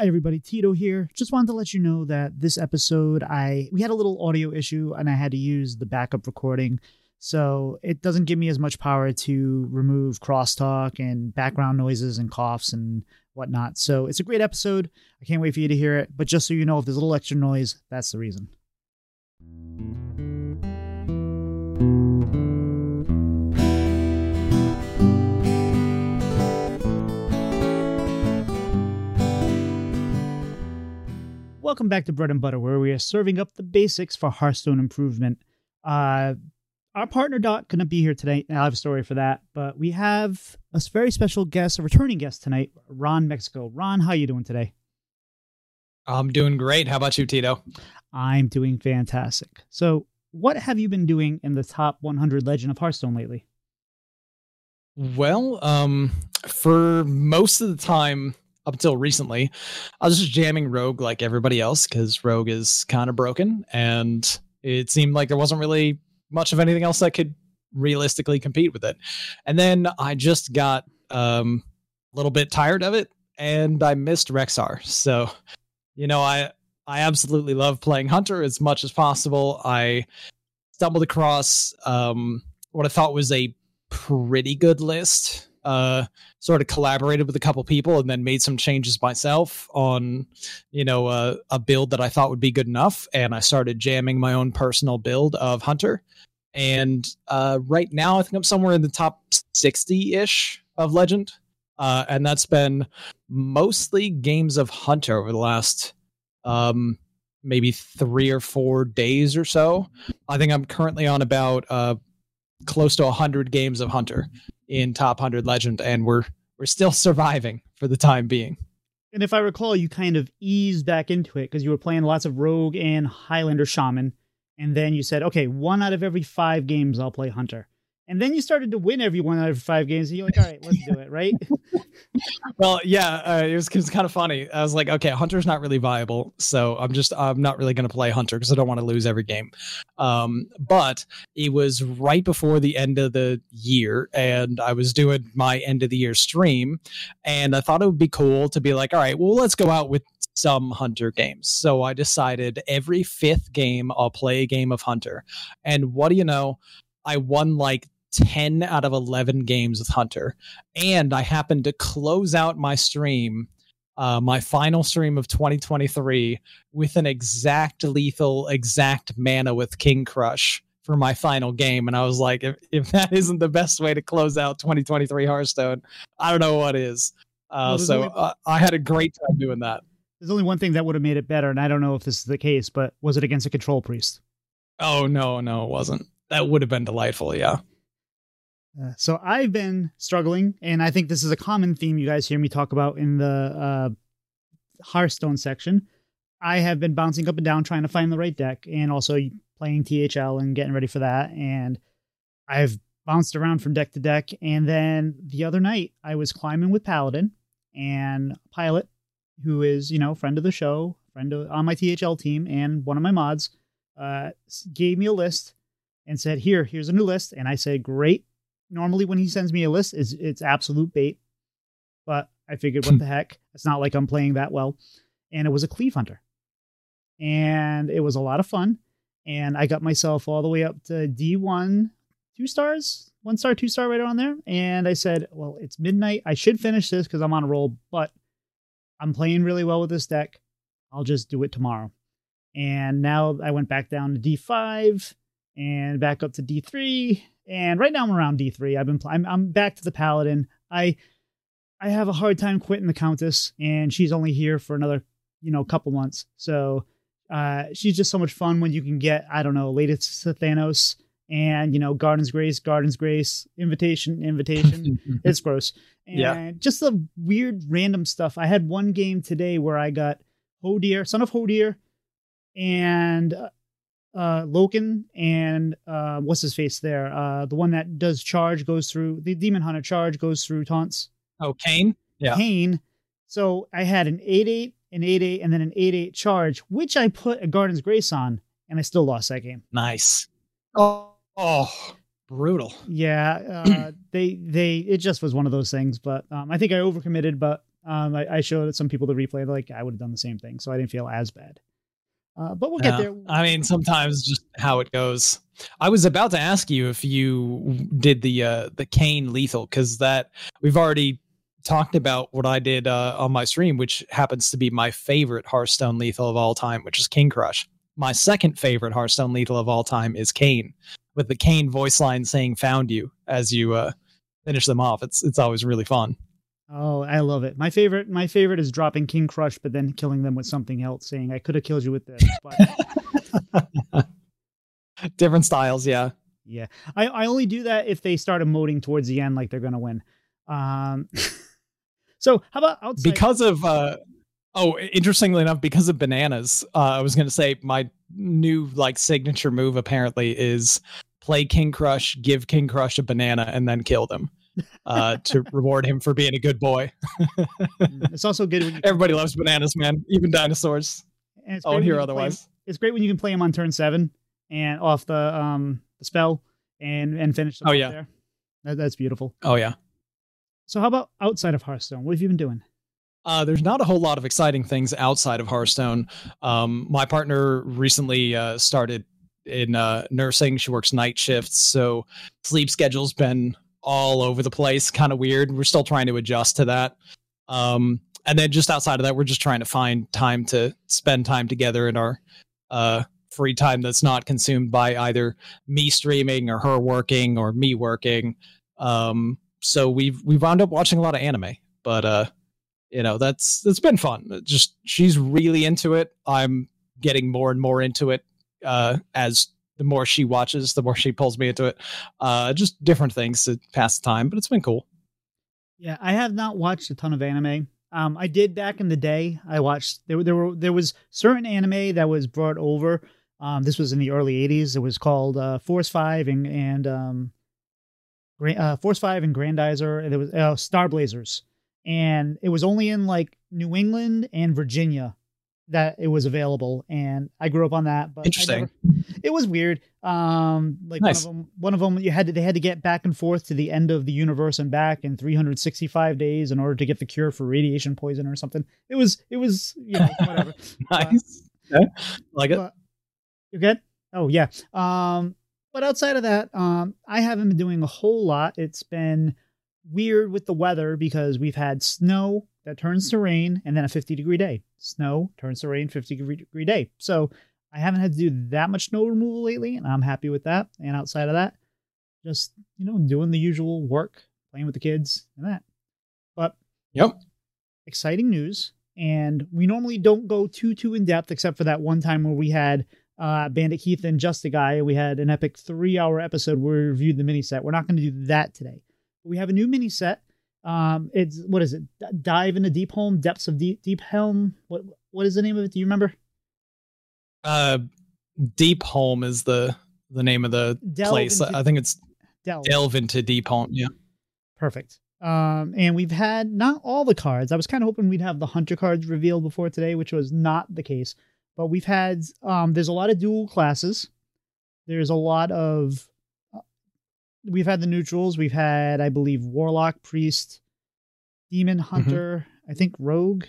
Hi everybody, Tito here. Just wanted to let you know that this episode I we had a little audio issue and I had to use the backup recording. So it doesn't give me as much power to remove crosstalk and background noises and coughs and whatnot. So it's a great episode. I can't wait for you to hear it. But just so you know, if there's a little extra noise, that's the reason. Welcome back to Bread and Butter, where we are serving up the basics for Hearthstone improvement. Uh, our partner Dot couldn't be here today. I have a story for that, but we have a very special guest, a returning guest tonight, Ron Mexico. Ron, how are you doing today? I'm doing great. How about you, Tito? I'm doing fantastic. So, what have you been doing in the top 100 Legend of Hearthstone lately? Well, um, for most of the time, up until recently, I was just jamming Rogue like everybody else because Rogue is kind of broken, and it seemed like there wasn't really much of anything else that could realistically compete with it. And then I just got um, a little bit tired of it, and I missed Rexxar. So, you know, I I absolutely love playing Hunter as much as possible. I stumbled across um, what I thought was a pretty good list uh, sort of collaborated with a couple people and then made some changes myself on, you know, uh, a build that I thought would be good enough. And I started jamming my own personal build of Hunter. And uh, right now, I think I'm somewhere in the top 60 ish of Legend. Uh, and that's been mostly games of Hunter over the last um, maybe three or four days or so. I think I'm currently on about uh, close to 100 games of Hunter in top 100 legend and we're we're still surviving for the time being. And if I recall, you kind of eased back into it because you were playing lots of Rogue and Highlander Shaman. And then you said, okay, one out of every five games I'll play Hunter. And then you started to win every one out of five games. And you're like, all right, let's do it, right? well, yeah, uh, it, was, it was kind of funny. I was like, okay, Hunter's not really viable. So I'm just, I'm not really going to play Hunter because I don't want to lose every game. Um, but it was right before the end of the year. And I was doing my end of the year stream. And I thought it would be cool to be like, all right, well, let's go out with some Hunter games. So I decided every fifth game, I'll play a game of Hunter. And what do you know? I won like 10 out of 11 games with Hunter. And I happened to close out my stream, uh, my final stream of 2023, with an exact lethal, exact mana with King Krush for my final game. And I was like, if, if that isn't the best way to close out 2023 Hearthstone, I don't know what is. Uh, well, so only, uh, I had a great time doing that. There's only one thing that would have made it better, and I don't know if this is the case, but was it against a control priest? Oh no, no, it wasn't. That would have been delightful, yeah. Uh, so I've been struggling, and I think this is a common theme you guys hear me talk about in the uh, Hearthstone section. I have been bouncing up and down trying to find the right deck, and also playing THL and getting ready for that. And I've bounced around from deck to deck. And then the other night, I was climbing with Paladin and Pilot, who is you know friend of the show, friend of, on my THL team, and one of my mods, uh, gave me a list and said, "Here, here's a new list." And I said, "Great." Normally when he sends me a list is it's absolute bait. But I figured what the heck? It's not like I'm playing that well. And it was a Cleave Hunter. And it was a lot of fun. And I got myself all the way up to D1, two stars, one star, two star right around there. And I said, well, it's midnight. I should finish this because I'm on a roll, but I'm playing really well with this deck. I'll just do it tomorrow. And now I went back down to D5 and back up to D3 and right now I'm around D3. I've been I'm I'm back to the paladin. I I have a hard time quitting the countess, and she's only here for another you know couple months. So uh, she's just so much fun when you can get I don't know latest Thanos and you know Garden's Grace, Garden's Grace, invitation, invitation. it's gross. And yeah. just the weird random stuff. I had one game today where I got Hodir, son of Hodir, and uh, Loken and uh what's his face there? Uh the one that does charge goes through the demon hunter charge goes through taunts. Oh, Kayn? Yeah. Kayn. So I had an 8-8, an 8-8, and then an 8-8 charge, which I put a Garden's Grace on, and I still lost that game. Nice. Oh, oh brutal. Yeah. Uh they they it just was one of those things, but um I think I overcommitted, but Um, I, I showed some people the replay. Like, I would have done the same thing, so I didn't feel as bad. Uh, but we'll get there. I mean, sometimes just how it goes. I was about to ask you if you did the uh, the Kayn lethal because that we've already talked about what I did uh, on my stream, which happens to be my favorite Hearthstone lethal of all time, which is King Krush. My second favorite Hearthstone lethal of all time is Kayn, with the Kayn voice line saying "Found you" as you uh, finish them off. It's it's always really fun. Oh, I love it. My favorite, my favorite is dropping King Krush, but then killing them with something else, saying I could have killed you with this. But Different styles, yeah. yeah, I, I only do that if they start emoting towards the end, like they're gonna win. Um, so how about outside? Because of uh, oh, interestingly enough, because of bananas, uh, I was gonna say my new like signature move apparently is play King Krush, give King Krush a banana, and then kill them uh, to reward him for being a good boy. Mm, it's also good when you Everybody loves bananas, man. Even dinosaurs. and it's I great won't when hear you can play 'em- otherwise. It's great when you can play him on turn seven and off the um the spell and and finish. Oh, yeah. there. That, that's beautiful. Oh yeah. So how about outside of Hearthstone? What have you been doing? Uh, there's not a whole lot of exciting things outside of Hearthstone. Um, my partner recently uh, started in uh, nursing. She works night shifts, so sleep schedule's been all over the place, kind of weird. We're still trying to adjust to that. Um, and then just outside of that, we're just trying to find time to spend time together in our uh, free time that's not consumed by either me streaming or her working or me working. Um, so we've we've wound up watching a lot of anime, but uh, you know that's that's been fun just she's really into it i'm getting more and more into it uh as the more she watches the more she pulls me into it uh just different things to pass the time but it's been cool Yeah, I have not watched a ton of anime. Um, I did back in the day. I watched there. There were there was certain anime that was brought over. Um, this was in the early '80s. It was called uh, Force Five and and um, uh, Force Five and Grandizer. And there was uh, Star Blazers, and it was only in like New England and Virginia that it was available. And I grew up on that. But I Interesting. never- it was weird. Um, like Nice. one of them, one of them, you had to, they had to get back and forth to the end of the universe and back in 365 days in order to get the cure for radiation poison or something. It was, it was, you know, whatever. nice okay. like it you good? Oh yeah. Um, but outside of that, um, I haven't been doing a whole lot. It's been weird with the weather because we've had snow that turns to rain and then a 50 degree day. Snow turns to rain, 50 degree degree day. So I haven't had to do that much snow removal lately, and I'm happy with that. And outside of that, just you know, doing the usual work, playing with the kids, and that. But yep exciting news. And we normally don't go too too in depth, except for that one time where we had uh, Bandit Keith and Just a Guy. We had an epic three hour episode where we reviewed the mini set. We're not going to do that today. We have a new mini set. Um, it's what is it? D- Dive into Deepholm, Depths of Deep Deep Helm. What what is the name of it? Do you remember? Uh Deepholm is the the name of the Delve place into- i think it's Delve. delve into Deepholm yeah Perfect. Um, and we've had not all the cards. I was kind of hoping we'd have the hunter cards revealed before today, which was not the case. But we've had um, there's a lot of dual classes. There's a lot of uh, we've had the neutrals. We've had, I believe, warlock, priest, demon, hunter. I think rogue.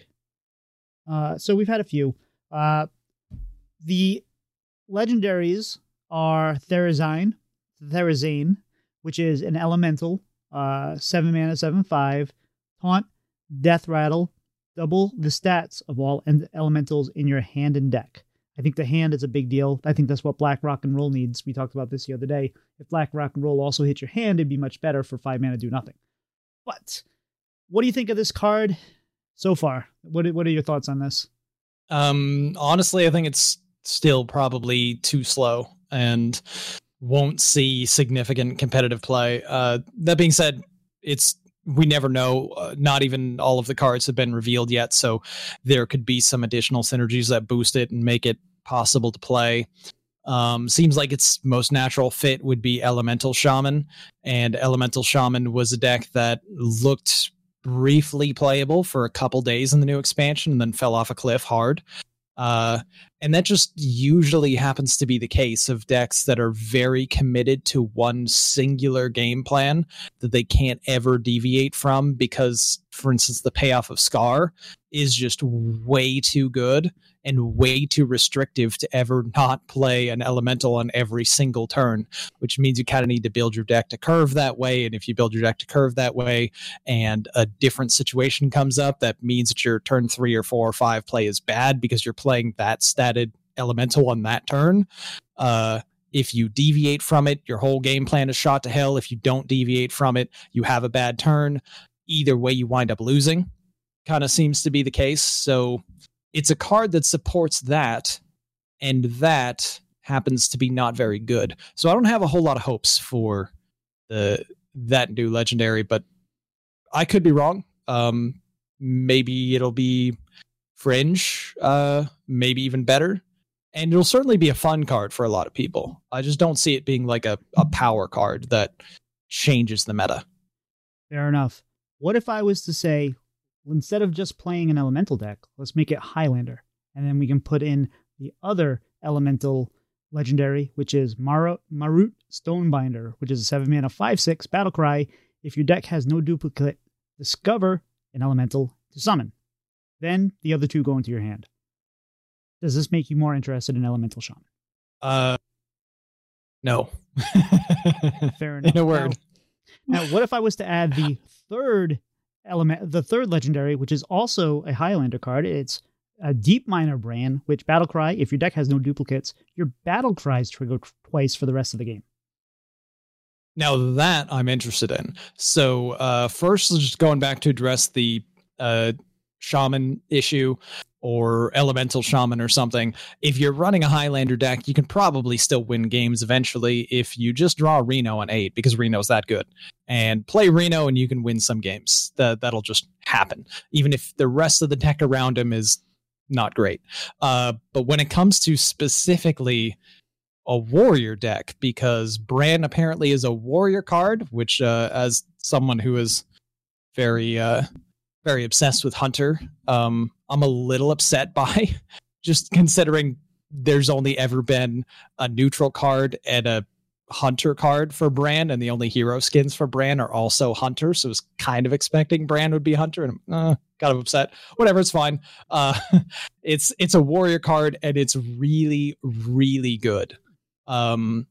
Uh, so we've had a few. Uh, the legendaries are Therazine, Therazane, which is an elemental, uh, seven mana, seven five, taunt, death rattle, double the stats of all en- elementals in your hand and deck. I think the hand is a big deal. I think that's what Blackrock 'n' Roll needs. We talked about this the other day. If Blackrock 'n' Roll also hit your hand, it'd be much better for five mana to do nothing. But what do you think of this card so far? What What are your thoughts on this? Um, honestly, I think it's still probably too slow and won't see significant competitive play. Uh, that being said, it's we never know. Uh, not even all of the cards have been revealed yet, so there could be some additional synergies that boost it and make it possible to play. Um, seems like its most natural fit would be Elemental Shaman, and Elemental Shaman was a deck that looked briefly playable for a couple days in the new expansion and then fell off a cliff hard. Uh, And that just usually happens to be the case of decks that are very committed to one singular game plan that they can't ever deviate from because, for instance, the payoff of Skarr is just way too good and way too restrictive to ever not play an elemental on every single turn, which means you kind of need to build your deck to curve that way. And if you build your deck to curve that way and a different situation comes up, that means that your turn three or four or five play is bad because you're playing that statted elemental on that turn. Uh, if you deviate from it, your whole game plan is shot to hell. If you don't deviate from it, you have a bad turn. Either way, you wind up losing. Kind of seems to be the case. So it's a card that supports that, and that happens to be not very good. So I don't have a whole lot of hopes for the that new legendary, but I could be wrong. Um, maybe it'll be fringe, uh, maybe even better. And it'll certainly be a fun card for a lot of people. I just don't see it being like a, a power card that changes the meta. Fair enough. What if I was to say, instead of just playing an elemental deck, let's make it Highlander. And then we can put in the other elemental legendary, which is Mar- Maruut Stonebinder, which is a 7 mana 5 6 battle cry. If your deck has no duplicate, discover an elemental to summon. Then the other two go into your hand. Does this make you more interested in Elemental Shaman? Uh, no. Fair enough. In a word. Now, now, what if I was to add the third element, the third legendary, which is also a Highlander card? It's a Deepminer Brann, which battle cry. If your deck has no duplicates, your battle cries trigger twice for the rest of the game. Now that I'm interested in. So uh, first, just going back to address the uh, shaman issue or elemental shaman or something. If you're running a Highlander deck, you can probably still win games eventually if you just draw Reno on eight because Reno's that good. And play Reno and you can win some games. That that'll just happen. Even if the rest of the deck around him is not great. Uh, but when it comes to specifically a warrior deck, because Brann apparently is a warrior card, which uh, as someone who is very uh, very obsessed with Hunter. Um, I'm a little upset by just considering there's only ever been a neutral card and a hunter card for Brann, and the only hero skins for Brann are also hunter. So I was kind of expecting Brann would be hunter, and uh, kind of upset. Whatever, it's fine. Uh, it's it's a warrior card, and it's really really good. Um,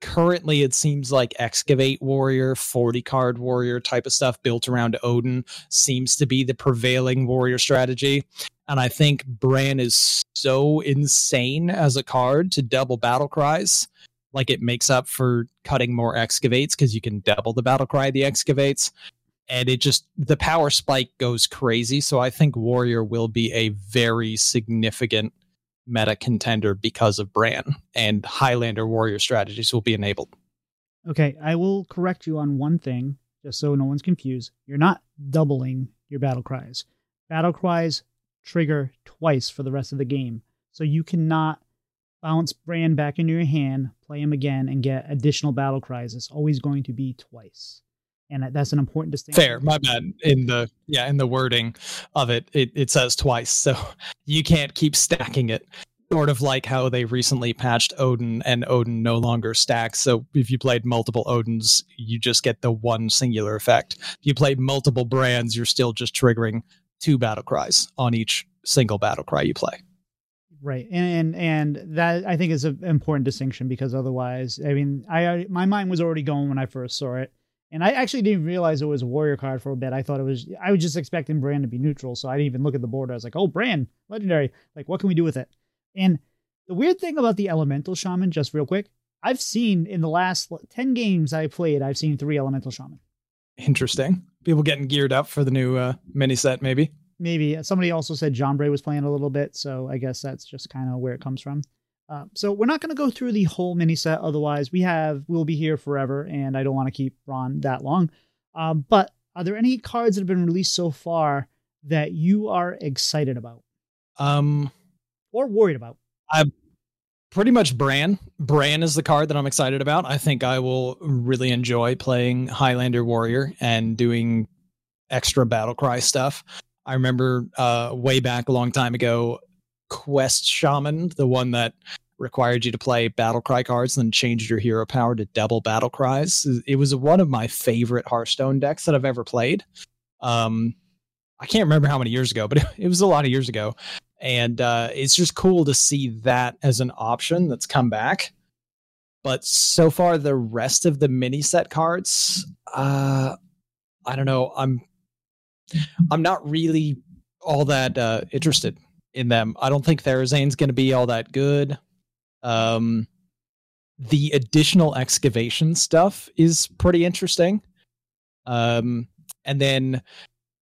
currently it seems like excavate warrior 40 card warrior type of stuff built around Odyn seems to be the prevailing warrior strategy and i think Brann is so insane as a card to double battle cries like it makes up for cutting more excavates because you can double the battle cry the excavates and it just the power spike goes crazy so i think warrior will be a very significant meta contender because of Brann, and Highlander warrior strategies will be enabled. Okay, I will correct you on one thing, just so no one's confused. You're not doubling your battle cries. Battle cries trigger twice for the rest of the game, so you cannot bounce Brann back into your hand, play him again, and get additional battle cries. It's always going to be twice and that's an important distinction. Fair, my bad. In the yeah, in the wording of it, it it says twice, so you can't keep stacking it. Sort of like how they recently patched Odyn, and Odyn no longer stacks. So if you played multiple Odyns, you just get the one singular effect. If you play multiple Branns, you're still just triggering two battle cries on each single battle cry you play. Right, and and, and that I think is an important distinction because otherwise, I mean, I my mind was already going when I first saw it and I actually didn't realize it was a warrior card for a bit. I thought it was, I was just expecting Brann to be neutral. So I didn't even look at the board. I was like, oh, Brann, legendary. Like, what can we do with it? And the weird thing about the elemental shaman, just real quick, I've seen in the last 10 games I played, I've seen three elemental shaman. Interesting. People getting geared up for the new uh, mini set, maybe. Maybe. Somebody also said John Bray was playing a little bit. So I guess that's just kind of where it comes from. Uh, so we're not going to go through the whole mini set. Otherwise, we have we'll be here forever, and I don't want to keep Ron that long. Um, but are there any cards that have been released so far that you are excited about? Um, or worried about? I pretty much Brann. Brann is the card that I'm excited about. I think I will really enjoy playing Highlander Warrior and doing extra battle cry stuff. I remember uh, way back a long time ago quest shaman, the one that required you to play battle cry cards and then changed your hero power to double battle cries. It was one of my favorite Hearthstone decks that I've ever played. Um, I can't remember how many years ago, but it, was a lot of years ago. And uh, it's just cool to see that as an option that's come back. But so far, the rest of the mini set cards, uh, I don't know. I'm I'm not really all that uh, interested in them. I don't think Therazane's going to be all that good. Um, the additional excavation stuff is pretty interesting. Um, and then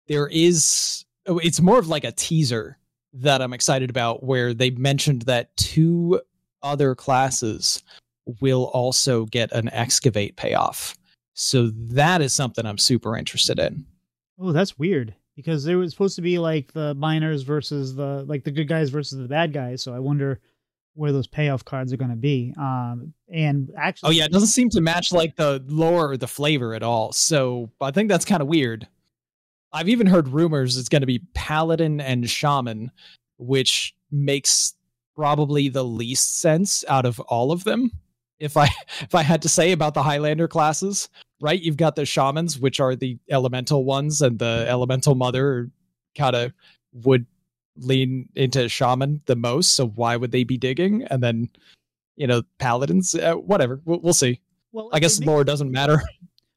there is, oh, it's more of like a teaser that I'm excited about where they mentioned that two other classes will also get an excavate payoff. So that is something I'm super interested in. Oh, that's weird because there was supposed to be like the miners versus the like the good guys versus the bad guys. So I wonder where those payoff cards are going to be. Um, and actually, oh yeah, it doesn't seem to match like the lore or the flavor at all. So I think that's kind of weird. I've even heard rumors it's going to be paladin and shaman, which makes probably the least sense out of all of them. If I if I had to say about the Highlander classes, right? You've got the shamans, which are the elemental ones, and the elemental mother kind of would lean into shaman the most. So why would they be digging? And then, you know, paladins, uh, whatever. We'll, we'll, see. Well, I guess lore doesn't matter.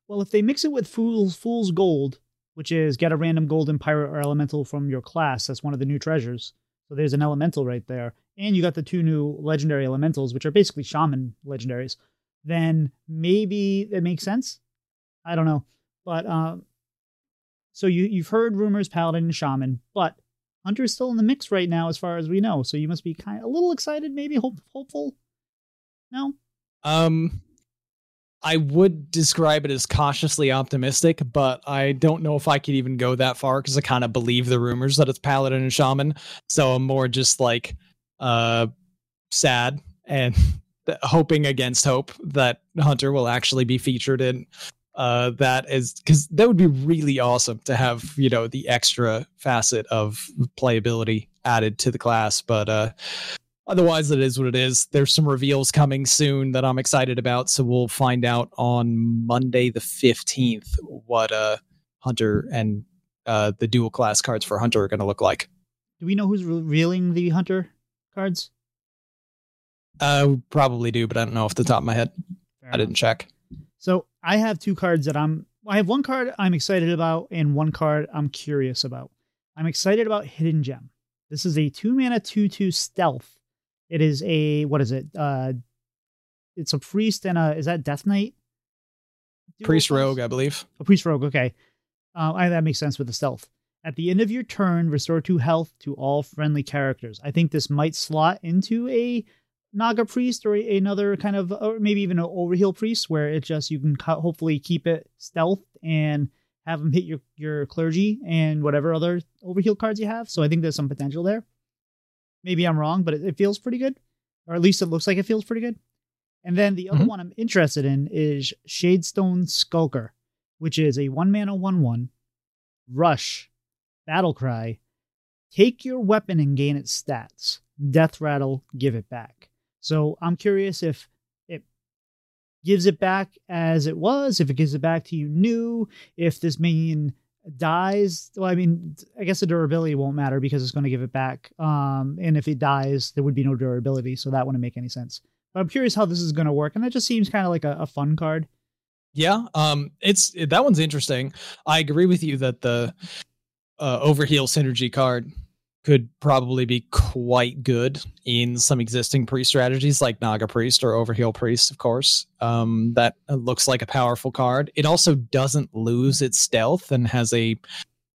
Well, if they mix it with fool's fool's gold, which is get a random golden pirate or elemental from your class, that's one of the new treasures. So there's an elemental right there, and you got the two new legendary elementals, which are basically shaman legendaries. Then maybe it makes sense. I don't know, but uh, so you you've heard rumors paladin and shaman, but Hunter's still in the mix right now, as far as we know. So you must be kind of a little excited, maybe hope, hopeful. No. Um, I would describe it as cautiously optimistic, but I don't know if I could even go that far because I kind of believe the rumors that it's Paladin and Shaman. So I'm more just like uh sad and hoping against hope that Hunter will actually be featured in uh, that is because that would be really awesome to have you know the extra facet of playability added to the class but uh otherwise it is what it is. There's some reveals coming soon that i'm excited about so we'll find out on monday the 15th what uh hunter and uh the dual class cards for hunter are going to look like. Do we know who's revealing the hunter cards uh probably do but i don't know off the top of my head Fair i enough. didn't check so I have two cards that I'm. I have one card I'm excited about and one card I'm curious about. I'm excited about Hidden Gem. This is a two mana two two stealth. It is a what is it? Uh, it's a priest and a is that Death Knight? priest rogue, I believe. A priest rogue. Okay, uh, I, that makes sense with the stealth. At the end of your turn, restore two health to all friendly characters. I think this might slot into a Naga priest or another kind of, or maybe even an overheal priest, where it just you can hopefully keep it stealth and have them hit your your clergy and whatever other overheal cards you have. So I think there's some potential there. Maybe I'm wrong, but it, it feels pretty good, or at least it looks like it feels pretty good. And then the other mm-hmm. one I'm interested in is Shadestone Skulker, which is a one mana one one rush battle cry. Take your weapon and gain its stats. Death rattle, give it back. So I'm curious if it gives it back as it was, if it gives it back to you new, if this minion dies. Well, I mean, I guess the durability won't matter because it's going to give it back. Um, and if it dies, there would be no durability, so that wouldn't make any sense. But I'm curious how this is going to work, and that just seems kind of like a, a fun card. Yeah, um, it's that one's interesting. I agree with you that the uh, overheal synergy card could probably be quite good in some existing priest strategies like Naga Priest or Overheal Priest, of course. Um, that looks like a powerful card. It also doesn't lose its stealth and has a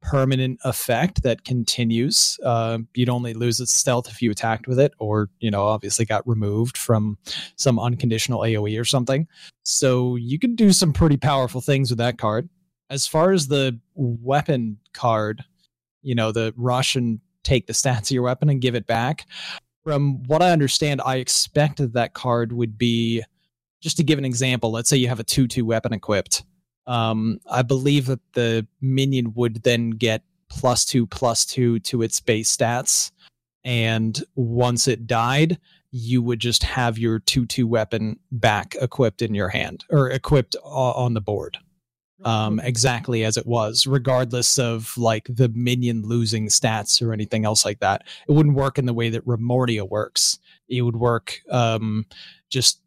permanent effect that continues. Uh, you'd only lose its stealth if you attacked with it, or you know, obviously got removed from some unconditional AOE or something. So you could do some pretty powerful things with that card. As far as the weapon card, you know, the Russian take the stats of your weapon and give it back. From what I understand, I expected that card would be just to give an example. Let's say you have a 2 2 weapon equipped. Um, I believe that the minion would then get plus two plus two to its base stats and once it died, you would just have your 2 2 weapon back equipped in your hand or equipped on the board um, exactly as it was, regardless of like the minion losing stats or anything else like that. It wouldn't work in the way that Remordia works. It would work um, just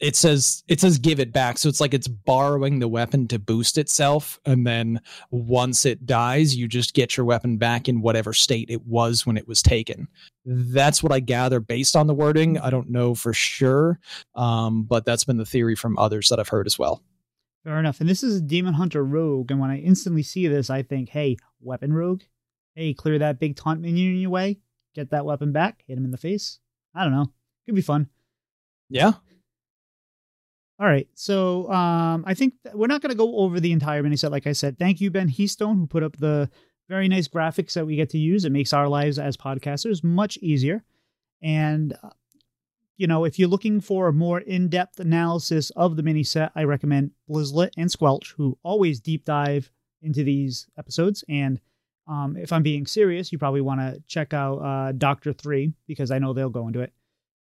it says it says give it back. So it's like it's borrowing the weapon to boost itself and then once it dies you just get your weapon back in whatever state it was when it was taken. That's what i gather based on the wording. I don't know for sure um, but that's been the theory from others that i've heard as well Fair enough. And this is a Demon Hunter Rogue, and when I instantly see this, I think, hey, weapon rogue. Hey, clear that big taunt minion in your way. Get that weapon back. Hit him in the face. I don't know. Could be fun. Yeah. All right. So um, I think we're not going to go over the entire mini set. Like I said, thank you, Ben Heastone, who put up the very nice graphics that we get to use. It makes our lives as podcasters much easier. And uh, you know, if you're looking for a more in-depth analysis of the mini set, I recommend Blizzlet and Squelch, who always deep dive into these episodes. And um, if I'm being serious, you probably want to check out uh, Doctor Three because I know they'll go into it.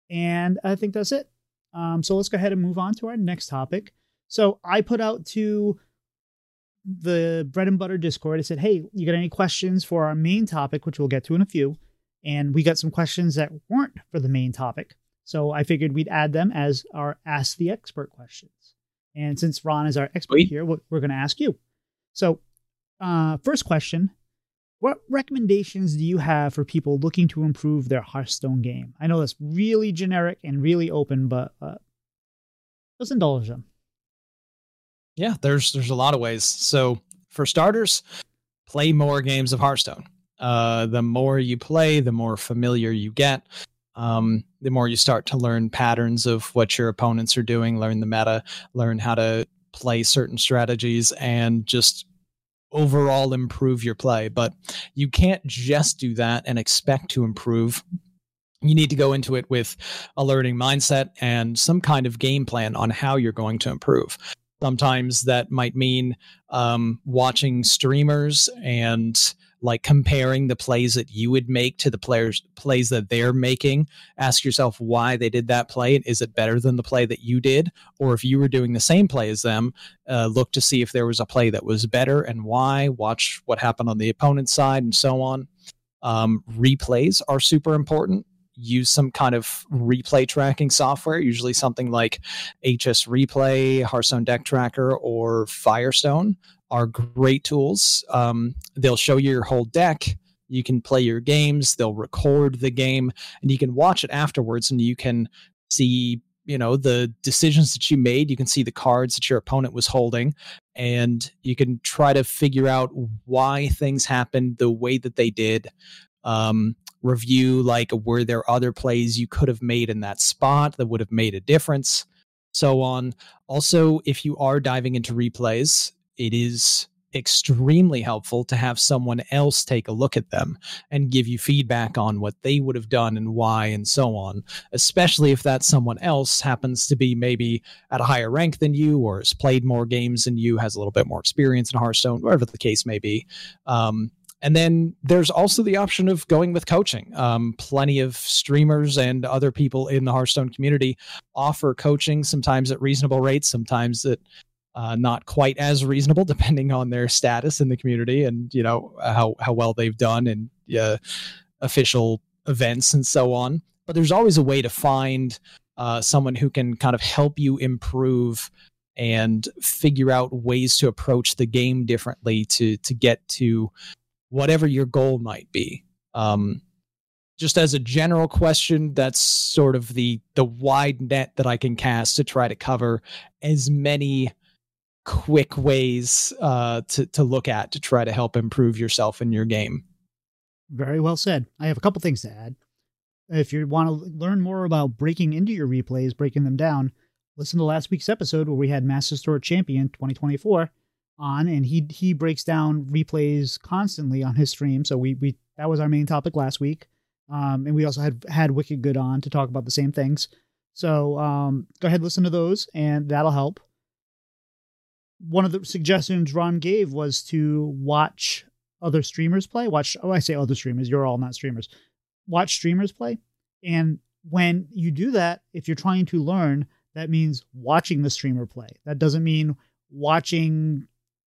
And I think that's it. Um, so let's go ahead and move on to our next topic. So I put out to the bread and butter Discord. I said, "Hey, you got any questions for our main topic, which we'll get to in a few?" And we got some questions that weren't for the main topic. So I figured we'd add them as our Ask the Expert questions. And since Ron is our expert Wait. here, we're going to ask you. So, uh, first question What recommendations do you have for people looking to improve their Hearthstone game? I know that's really generic and really open, but uh, let's indulge them. Yeah, there's there's a lot of ways. So, for starters, play more games of Hearthstone. Uh, the more you play, the more familiar you get um, the more you start to learn patterns of what your opponents are doing, learn the meta, learn how to play certain strategies, and just overall improve your play. But you can't just do that and expect to improve. You need to go into it with a learning mindset and some kind of game plan on how you're going to improve. Sometimes that might mean um, watching streamers and like comparing the plays that you would make to the players plays that they're making ask yourself why they did that play and is it better than the play that you did? Or if you were doing the same play as them uh, look to see if there was a play that was better and why. Watch what happened on the opponent's side and so on. Um, replays are super important. Use some kind of replay tracking software, usually something like HS Replay, Hearthstone Deck Tracker, or Firestone are great tools. Um, they'll show you your whole deck. You can play your games. They'll record the game, and you can watch it afterwards, and you can see you know the decisions that you made you can see the cards that your opponent was holding and you can try to figure out why things happened the way that they did um, review like were there other plays you could have made in that spot that would have made a difference so on also if you are diving into replays it is extremely helpful to have someone else take a look at them and give you feedback on what they would have done and why and so on especially if that someone else happens to be maybe at a higher rank than you or has played more games than you has a little bit more experience in hearthstone whatever the case may be um, and then there's also the option of going with coaching. Um, plenty of streamers and other people in the Hearthstone community offer coaching, sometimes at reasonable rates, sometimes at uh, not quite as reasonable, depending on their status in the community and you know how how well they've done in uh, official events and so on. But there's always a way to find uh, someone who can kind of help you improve and figure out ways to approach the game differently to to get to whatever your goal might be. Um, just as a general question, that's sort of the the wide net that I can cast to try to cover as many quick ways uh, to to look at to try to help improve yourself in your game. Very well said. I have a couple things to add. If you want to learn more about breaking into your replays, breaking them down, listen to last week's episode where we had Master Store Champion 2024 on, and he he breaks down replays constantly on his stream. So we we that was our main topic last week, um, and we also had had Wicked Good on to talk about the same things. So um, go ahead, listen to those, and that'll help one of the suggestions Ron gave was to watch other streamers play. Watch, oh, I say other streamers. You're all not streamers. watch streamers play. And when you do that, if you're trying to learn, that means watching the streamer play. That doesn't mean watching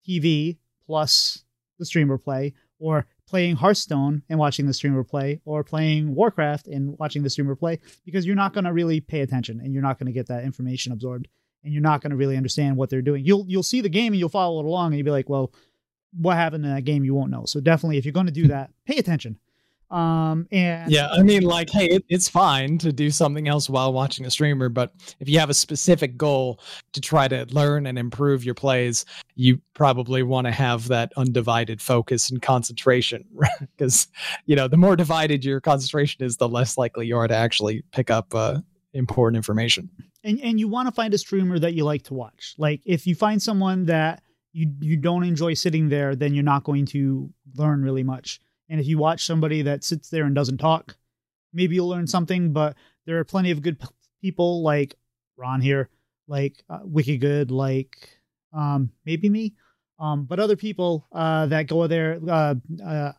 TV plus the streamer play or playing Hearthstone and watching the streamer play or playing Warcraft and watching the streamer play because you're not going to really pay attention and you're not going to get that information absorbed and you're not going to really understand what they're doing. You'll you'll see the game and you'll follow it along and you'll be like, "Well, what happened in that game you won't know." So definitely if you're going to do that, pay attention. Um, and yeah, I mean, like, hey, it, it's fine to do something else while watching a streamer, but if you have a specific goal to try to learn and improve your plays, you probably want to have that undivided focus and concentration because, you know, the more divided your concentration is, the less likely you are to actually pick up uh, important information. And and you want to find a streamer that you like to watch. Like, if you find someone that you you don't enjoy sitting there, then you're not going to learn really much and if you watch somebody that sits there and doesn't talk, maybe you'll learn something. But there are plenty of good p- people like Ron here, like uh, Wiki Good, like um, maybe me, um, but other people uh, that go there. Uh, uh,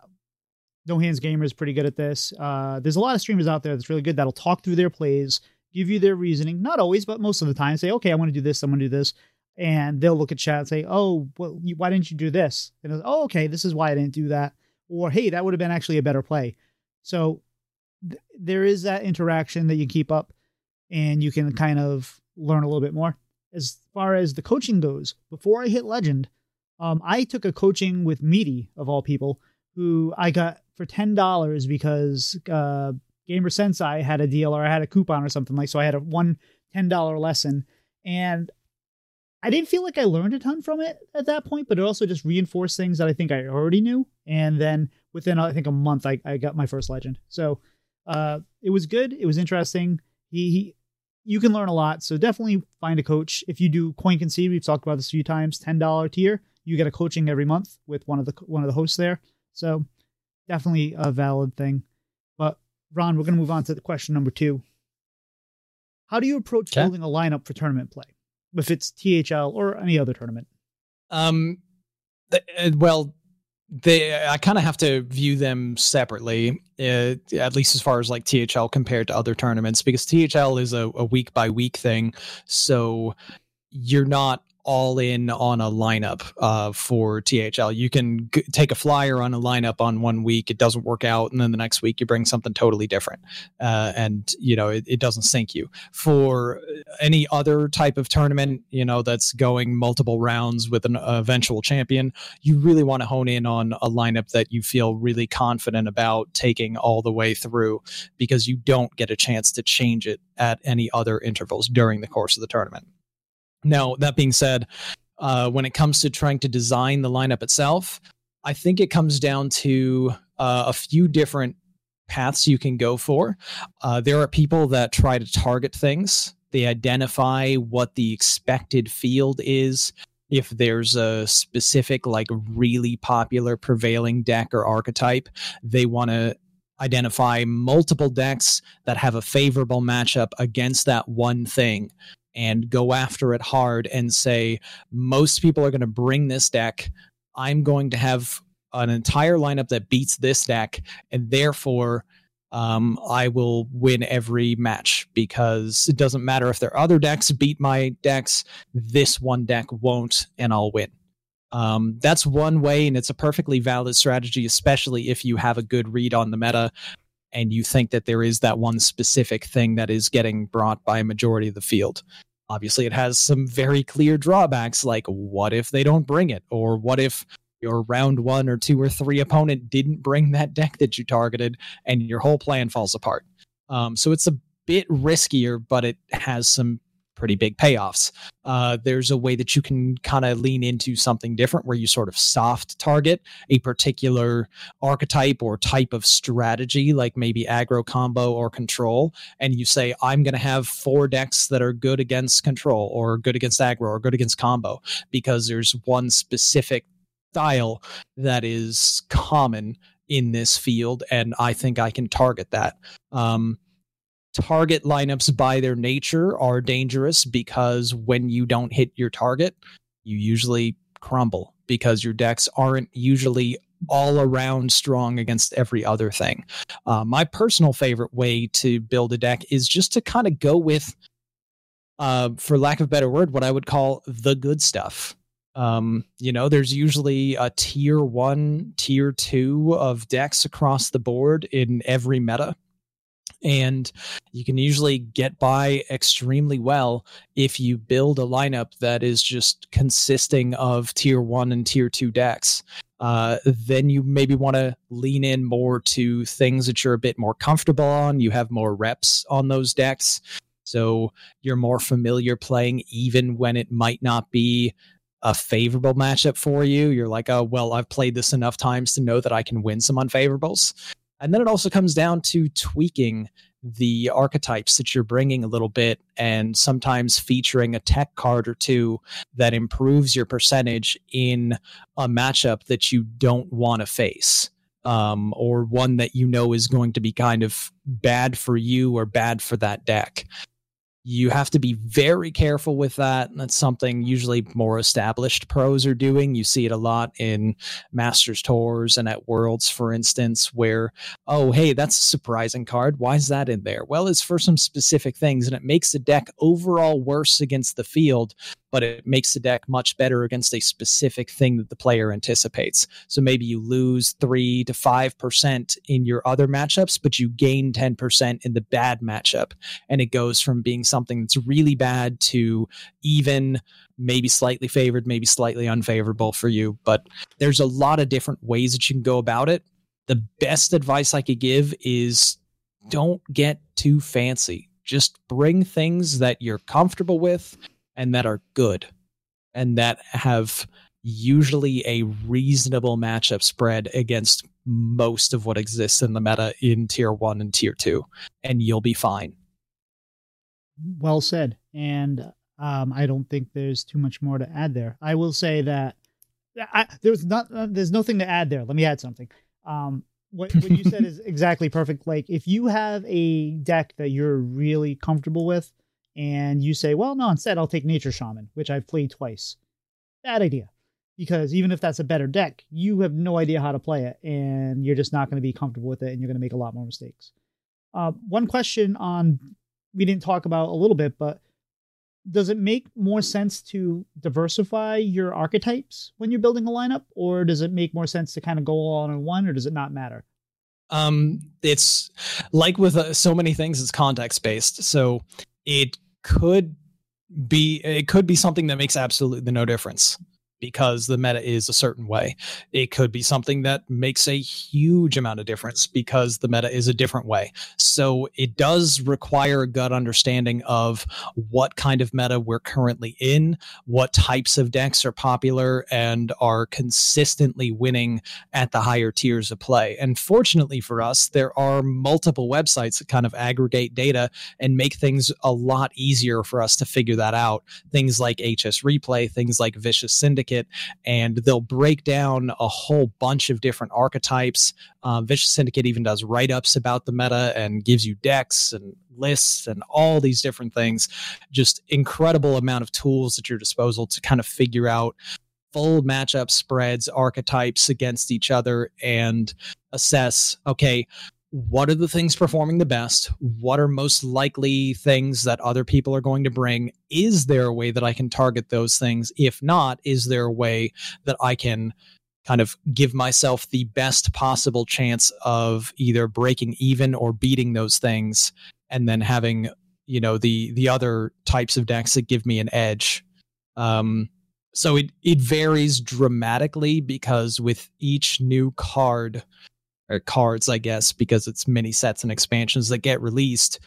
no Hands Gamer is pretty good at this. Uh, there's a lot of streamers out there that's really good that'll talk through their plays, give you their reasoning. Not always, but most of the time, say, okay, I want to do this, I'm going to do this. And they'll look at chat and say, oh, well, why didn't you do this? And oh, okay, this is why I didn't do that or hey, that would have been actually a better play. So th- there is that interaction that you keep up and you can kind of learn a little bit more. As far as the coaching goes, before I hit legend, um, I took a coaching with Meaty of all people, who I got for ten dollars because uh, Gamer Sensei had a deal or I had a coupon or something like. So I had a one ten dollar lesson, and I didn't feel like I learned a ton from it at that point, but it also just reinforced things that I think I already knew. And then within I think a month, I, I got my first legend. So uh, it was good. It was interesting. He, he, you can learn a lot. So definitely find a coach. If you do Coin Concede, we've talked about this a few times. Ten dollar tier, you get a coaching every month with one of the one of the hosts there. So definitely a valid thing. Ron, we're gonna move on to the question number two. How do you approach okay. building a lineup for tournament play? if it's THL or any other tournament? Um, uh, well, they I kind of have to view them separately, uh, at least as far as like THL compared to other tournaments, because THL is a, a week by week thing. So you're not all in on a lineup uh, for THL. You can g- take a flyer on a lineup on one week, it doesn't work out, and then the next week you bring something totally different, uh, and you know it, it, doesn't sink you. For any other type of tournament, you know that's going multiple rounds with an eventual champion, you really want to hone in on a lineup that you feel really confident about taking all the way through, because you don't get a chance to change it at any other intervals during the course of the tournament. Now, that being said, uh, when it comes to trying to design the lineup itself, I think it comes down to uh, a few different paths you can go for. Uh, there are people that try to target things, they identify what the expected field is. If there's a specific, like really popular prevailing deck or archetype, they want to identify multiple decks that have a favorable matchup against that one thing and go after it hard and say, most people are going to bring this deck. I'm going to have an entire lineup that beats this deck, and therefore um, I will win every match because it doesn't matter if their other decks beat my decks, this one deck won't, and I'll win. Um, that's one way, and it's a perfectly valid strategy, especially if you have a good read on the meta and you think that there is that one specific thing that is getting brought by a majority of the field. Obviously, it has some very clear drawbacks, like what if they don't bring it, or what if your round one or two or three opponent didn't bring that deck that you targeted, and your whole plan falls apart. Um, so it's a bit riskier, but it has some pretty big payoffs. Uh, there's a way that you can kind of lean into something different where you sort of soft target a particular archetype or type of strategy, like maybe aggro combo or control. And you say, I'm going to have four decks that are good against control or good against aggro or good against combo because there's one specific style that is common in this field and i think i can target that um, target lineups by their nature are dangerous because when you don't hit your target, you usually crumble because your decks aren't usually all around strong against every other thing. Uh, my personal favorite way to build a deck is just to kind of go with, uh, for lack of a better word, what I would call the good stuff. Um, you know, there's usually a tier one, tier two of decks across the board in every meta. And you can usually get by extremely well if you build a lineup that is just consisting of tier one and tier two decks. Uh, then you maybe want to lean in more to things that you're a bit more comfortable on. You have more reps on those decks. So you're more familiar playing, even when it might not be a favorable matchup for you. You're like, oh, well, I've played this enough times to know that I can win some unfavorables. And then it also comes down to tweaking the archetypes that you're bringing a little bit and sometimes featuring a tech card or two that improves your percentage in a matchup that you don't want to face. Um, or one that you know is going to be kind of bad for you or bad for that deck you have to be very careful with that. That's something usually more established pros are doing. You see it a lot in Masters Tours and at Worlds, for instance, where, oh, hey, that's a surprising card. Why is that in there? Well, it's for some specific things, and it makes the deck overall worse against the field but it makes the deck much better against a specific thing that the player anticipates. So maybe you lose three to five percent in your other matchups, but you gain 10% in the bad matchup. And it goes from being something that's really bad to even maybe slightly favored, maybe slightly unfavorable for you. But there's a lot of different ways that you can go about it. The best advice I could give is don't get too fancy. Just bring things that you're comfortable with and that are good and that have usually a reasonable matchup spread against most of what exists in the meta in tier one and tier two, and you'll be fine. Well said. And um, I don't think there's too much more to add there. I will say that I, there's not uh, there's nothing to add there. Let me add something. Um, what, what you said is exactly perfect. Like if you have a deck that you're really comfortable with, and you say, well, no, instead I'll take Nature Shaman, which I've played twice. Bad idea. Because even if that's a better deck, you have no idea how to play it, and you're just not going to be comfortable with it, and you're going to make a lot more mistakes. Uh, one question on we didn't talk about a little bit, but does it make more sense to diversify your archetypes when you're building a lineup, or does it make more sense to kind of go all in one, or does it not matter? Um, it's like with uh, so many things, it's context based. So it could be it could be something that makes absolutely no difference because the meta is a certain way. It could be something that makes a huge amount of difference because the meta is a different way. So it does require a gut understanding of what kind of meta we're currently in, what types of decks are popular and are consistently winning at the higher tiers of play. And fortunately for us, there are multiple websites that kind of aggregate data and make things a lot easier for us to figure that out. Things like HS Replay, things like Vicious Syndicate Syndicate, and they'll break down a whole bunch of different archetypes. Um, Vicious Syndicate even does write ups about the meta and gives you decks and lists and all these different things. Just incredible amount of tools at your disposal to kind of figure out full matchup spreads, archetypes against each other, and assess okay, what are the things performing the best? What are most likely things that other people are going to bring? Is there a way that I can target those things? If not, is there a way that I can kind of give myself the best possible chance of either breaking even or beating those things and then having, you know, the the other types of decks that give me an edge. Um so it it varies dramatically because with each new card cards, I guess, because it's mini sets and expansions that get released.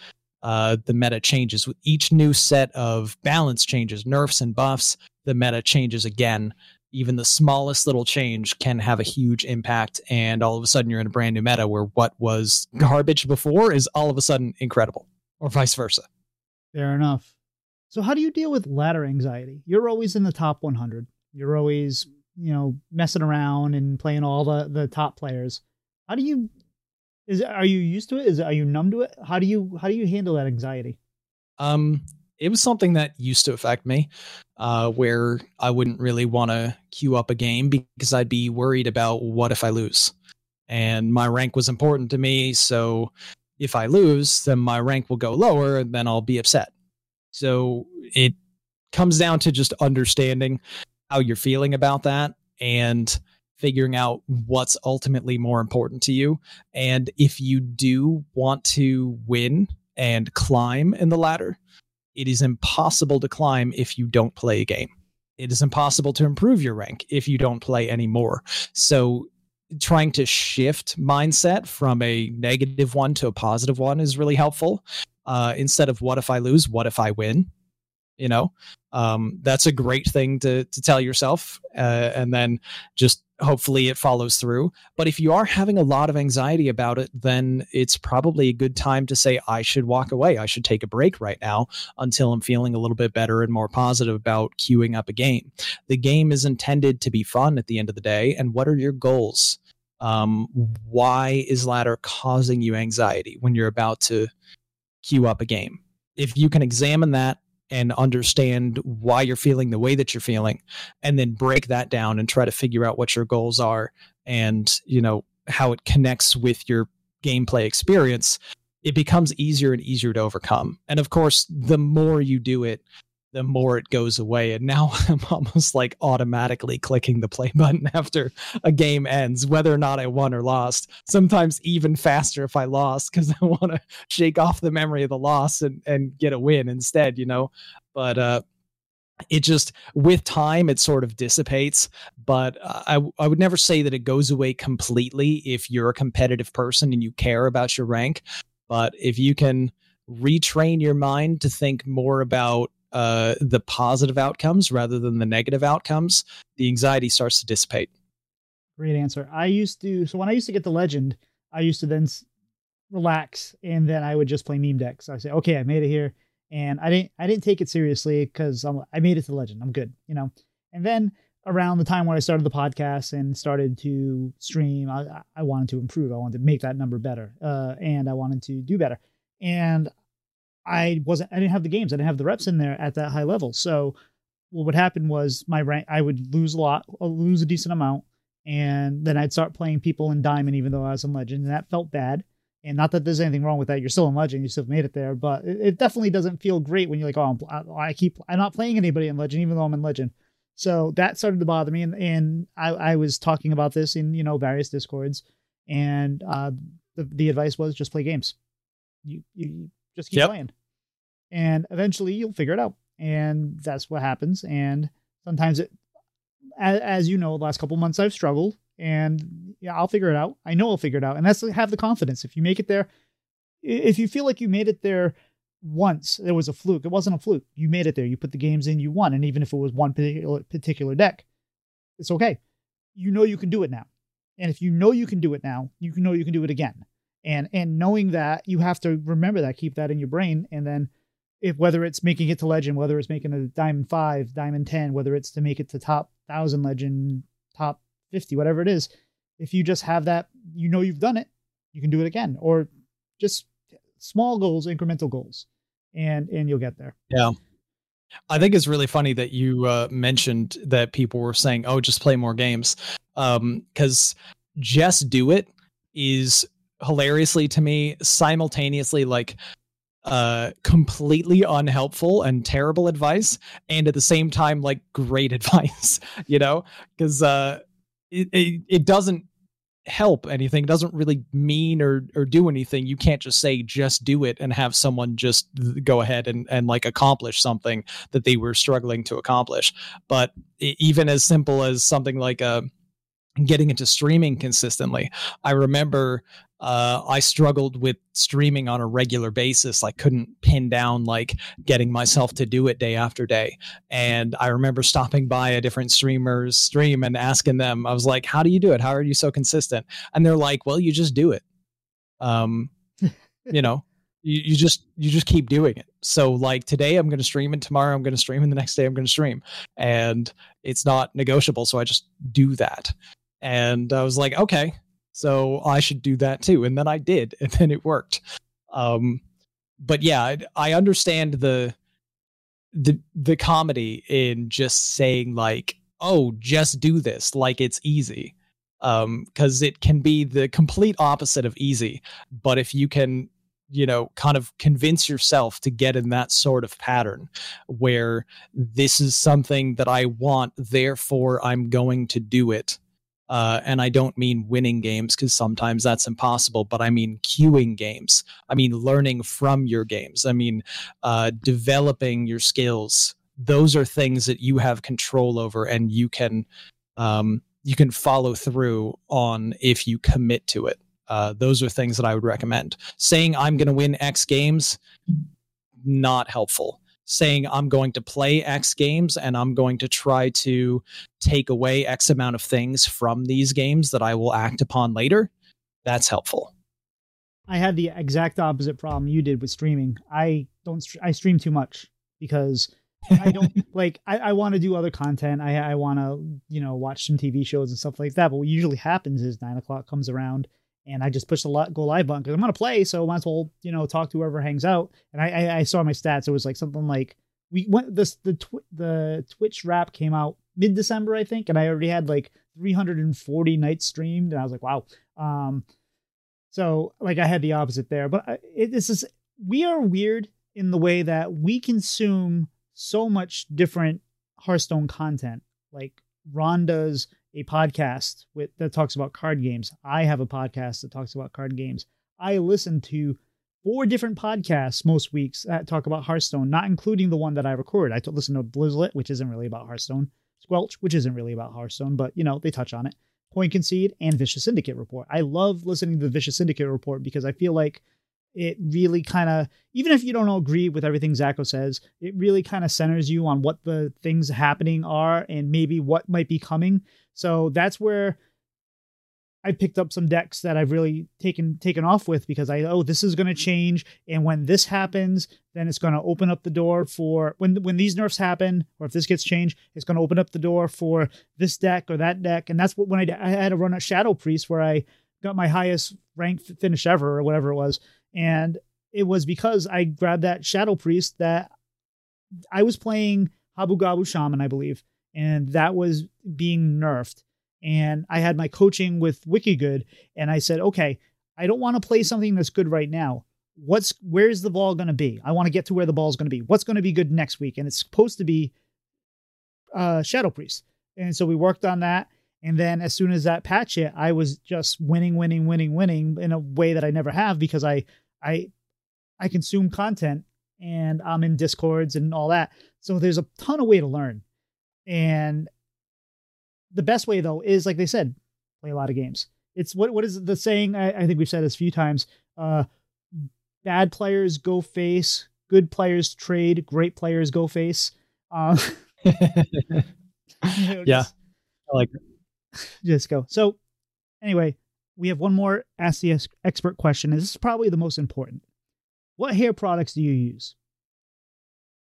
Uh, the meta changes with each new set of balance changes, nerfs and buffs. The meta changes again. Even the smallest little change can have a huge impact, and all of a sudden you're in a brand new meta where what was garbage before is all of a sudden incredible, or vice versa. Fair enough. So, how do you deal with ladder anxiety? You're always in the top 100. You're always, you know, messing around and playing all the the top players. How do you is are you used to it? Is are you numb to it? How do you how do you handle that anxiety? Um it was something that used to affect me, uh, where I wouldn't really want to queue up a game because I'd be worried about what if I lose. And my rank was important to me. So if I lose, then my rank will go lower and then I'll be upset. So it comes down to just understanding how you're feeling about that and figuring out what's ultimately more important to you. And if you do want to win and climb in the ladder, it is impossible to climb if you don't play a game. It is impossible to improve your rank if you don't play anymore. So trying to shift mindset from a negative one to a positive one is really helpful. Uh, instead of what if I lose, what if I win? You know, um, that's a great thing to to tell yourself, uh, and then just hopefully it follows through. But if you are having a lot of anxiety about it, then it's probably a good time to say, I should walk away. I should take a break right now until I'm feeling a little bit better and more positive about queuing up a game. The game is intended to be fun at the end of the day. And what are your goals? Um, why is ladder causing you anxiety when you're about to queue up a game? If you can examine that and understand why you're feeling the way that you're feeling and then break that down and try to figure out what your goals are and you know how it connects with your gameplay experience it becomes easier and easier to overcome. And of course the more you do it the more it goes away. And now I'm almost like automatically clicking the play button after a game ends, whether or not I won or lost. Sometimes even faster if I lost because I want to shake off the memory of the loss and, and get a win instead, you know? But, uh, it just with time it sort of dissipates but I, I would never say that it goes away completely if you're a competitive person and you care about your rank but if you can retrain your mind to think more about uh, the positive outcomes rather than the negative outcomes, the anxiety starts to dissipate. Great answer. I used to, so when I used to get the legend, I used to then relax and then I would just play meme decks. I say, okay, I made it here. And I didn't, I didn't take it seriously because I made it to legend. I'm good, you know? And then around the time when I started the podcast and started to stream, I, I wanted to improve. I wanted to make that number better. Uh, and I wanted to do better. And I wasn't I didn't have the games. I didn't have the reps in there at that high level. So what would happen was my rank I would lose a lot, uh, lose a decent amount, and then I'd start playing people in diamond even though I was in legend, and that felt bad. And not that there's anything wrong with that. You're still in legend. You still made it there, but it, it definitely doesn't feel great when you're like, oh, I'm, I keep I'm not playing anybody in legend even though I'm in legend. So that started to bother me, and, and I, I was talking about this in you know various discords, and uh, the the advice was just play games. You you just keep yep. playing and eventually you'll figure it out. And that's what happens. And sometimes it, as, as you know, the last couple months I've struggled, and yeah, I'll figure it out. I know I'll figure it out, and that's have the confidence. If you make it there, if you feel like you made it there once, it was a fluke. It wasn't a fluke. You made it there. You put the games in. You won, and even if it was one particular particular deck, it's okay. You know you can do it now, and if you know you can do it now, you can know you can do it again. And and knowing that, you have to remember that, keep that in your brain, and then if whether it's making it to legend, whether it's making a diamond five, diamond ten, whether it's to make it to top thousand legend, top fifty, whatever it is, if you just have that, you know you've done it, you can do it again, or just small goals, incremental goals, and and you'll get there. Yeah. I think it's really funny that you uh, mentioned that people were saying, "Oh, just play more games," because um, just do it is hilariously to me simultaneously like uh completely unhelpful and terrible advice and at the same time like great advice you know? Because uh it, it, it doesn't help anything it doesn't really mean or or do anything. You can't just say just do it and have someone just go ahead and and like accomplish something that they were struggling to accomplish. But even as simple as something like uh getting into streaming consistently i remember uh, I struggled with streaming on a regular basis. I couldn't pin down like getting myself to do it day after day. And I remember stopping by a different streamer's stream and asking them, I was like, how do you do it? How are you so consistent? And they're like, well, you just do it. Um, you know, you, you just you just keep doing it. So like today I'm going to stream and tomorrow I'm going to stream and the next day I'm going to stream. And it's not negotiable. So I just do that. And I was like, okay, so I should do that too. And then I did, and then it worked. Um, but yeah, I, I understand the the the comedy in just saying like, "Oh, just do this," like it's easy. Um, because it can be the complete opposite of easy. But if you can you know, kind of convince yourself to get in that sort of pattern where this is something that I want, therefore I'm going to do it. Uh, and I don't mean winning games because sometimes that's impossible, but I mean queuing games. I mean learning from your games. I mean uh, developing your skills. Those are things that you have control over, and you can um, you can follow through on if you commit to it. Uh, those are things that I would recommend. Saying I'm going to win X games, not helpful. Saying I'm going to play X games and I'm going to try to take away X amount of things from these games that I will act upon later, that's helpful. I had the exact opposite problem you did with streaming. I don't. I stream too much because I don't like. I, I want to do other content. I I want to you know watch some TV shows and stuff like that. But what usually happens is nine o'clock comes around and I just pushed the go live button because I'm gonna play, so I might as well you know talk to whoever hangs out. And I, I, I saw my stats; it was like something like we went this the tw- the Twitch wrap came out mid December, I think, and I already had like 340 nights streamed, and I was like, wow. Um, so like I had the opposite there, but it, this is we are weird in the way that we consume so much different Hearthstone content. Like Ron does a podcast with that talks about card games. I have a podcast that talks about card games. I listen to four different podcasts most weeks that talk about Hearthstone, not including the one that I record. I listen to Blizzlet, which isn't really about Hearthstone, Squelch, which isn't really about Hearthstone, but you know they touch on it. Coin Concede and Vicious Syndicate Report. I love listening to the Vicious Syndicate Report because I feel like it really kind of even if you don't agree with everything Zacho says, it really kind of centers you on what the things happening are and maybe what might be coming. So that's where I picked up some decks that I've really taken taken off with because I oh this is going to change. And when this happens then it's going to open up the door for when when these nerfs happen or if this gets changed it's going to open up the door for this deck or that deck. And that's what when I, I had to run a Shadow Priest where I got my highest rank finish ever or whatever it was. And it was because I grabbed that Shadow Priest that I was playing Habu Gabu Shaman I believe and that was being nerfed. And I had my coaching with WikiGood, and I said, okay, I don't want to play something that's good right now. What's where's the ball going to be? I want to get to where the ball's going to be. What's going to be good next week? And it's supposed to be uh, Shadow Priest. And so we worked on that. And then as soon as that patch hit, I was just winning, winning, winning, winning in a way that I never have because I I I consume content and I'm in discords and all that. So there's a ton of way to learn. And the best way though is like they said, play a lot of games. It's what what is the saying? I, I think we've said this a few times. Uh, bad players go face, good players trade, great players go face. Uh, you know, yeah, just, I like it. Just go. So anyway, we have one more ask the expert question. This is probably the most important. What hair products do you use?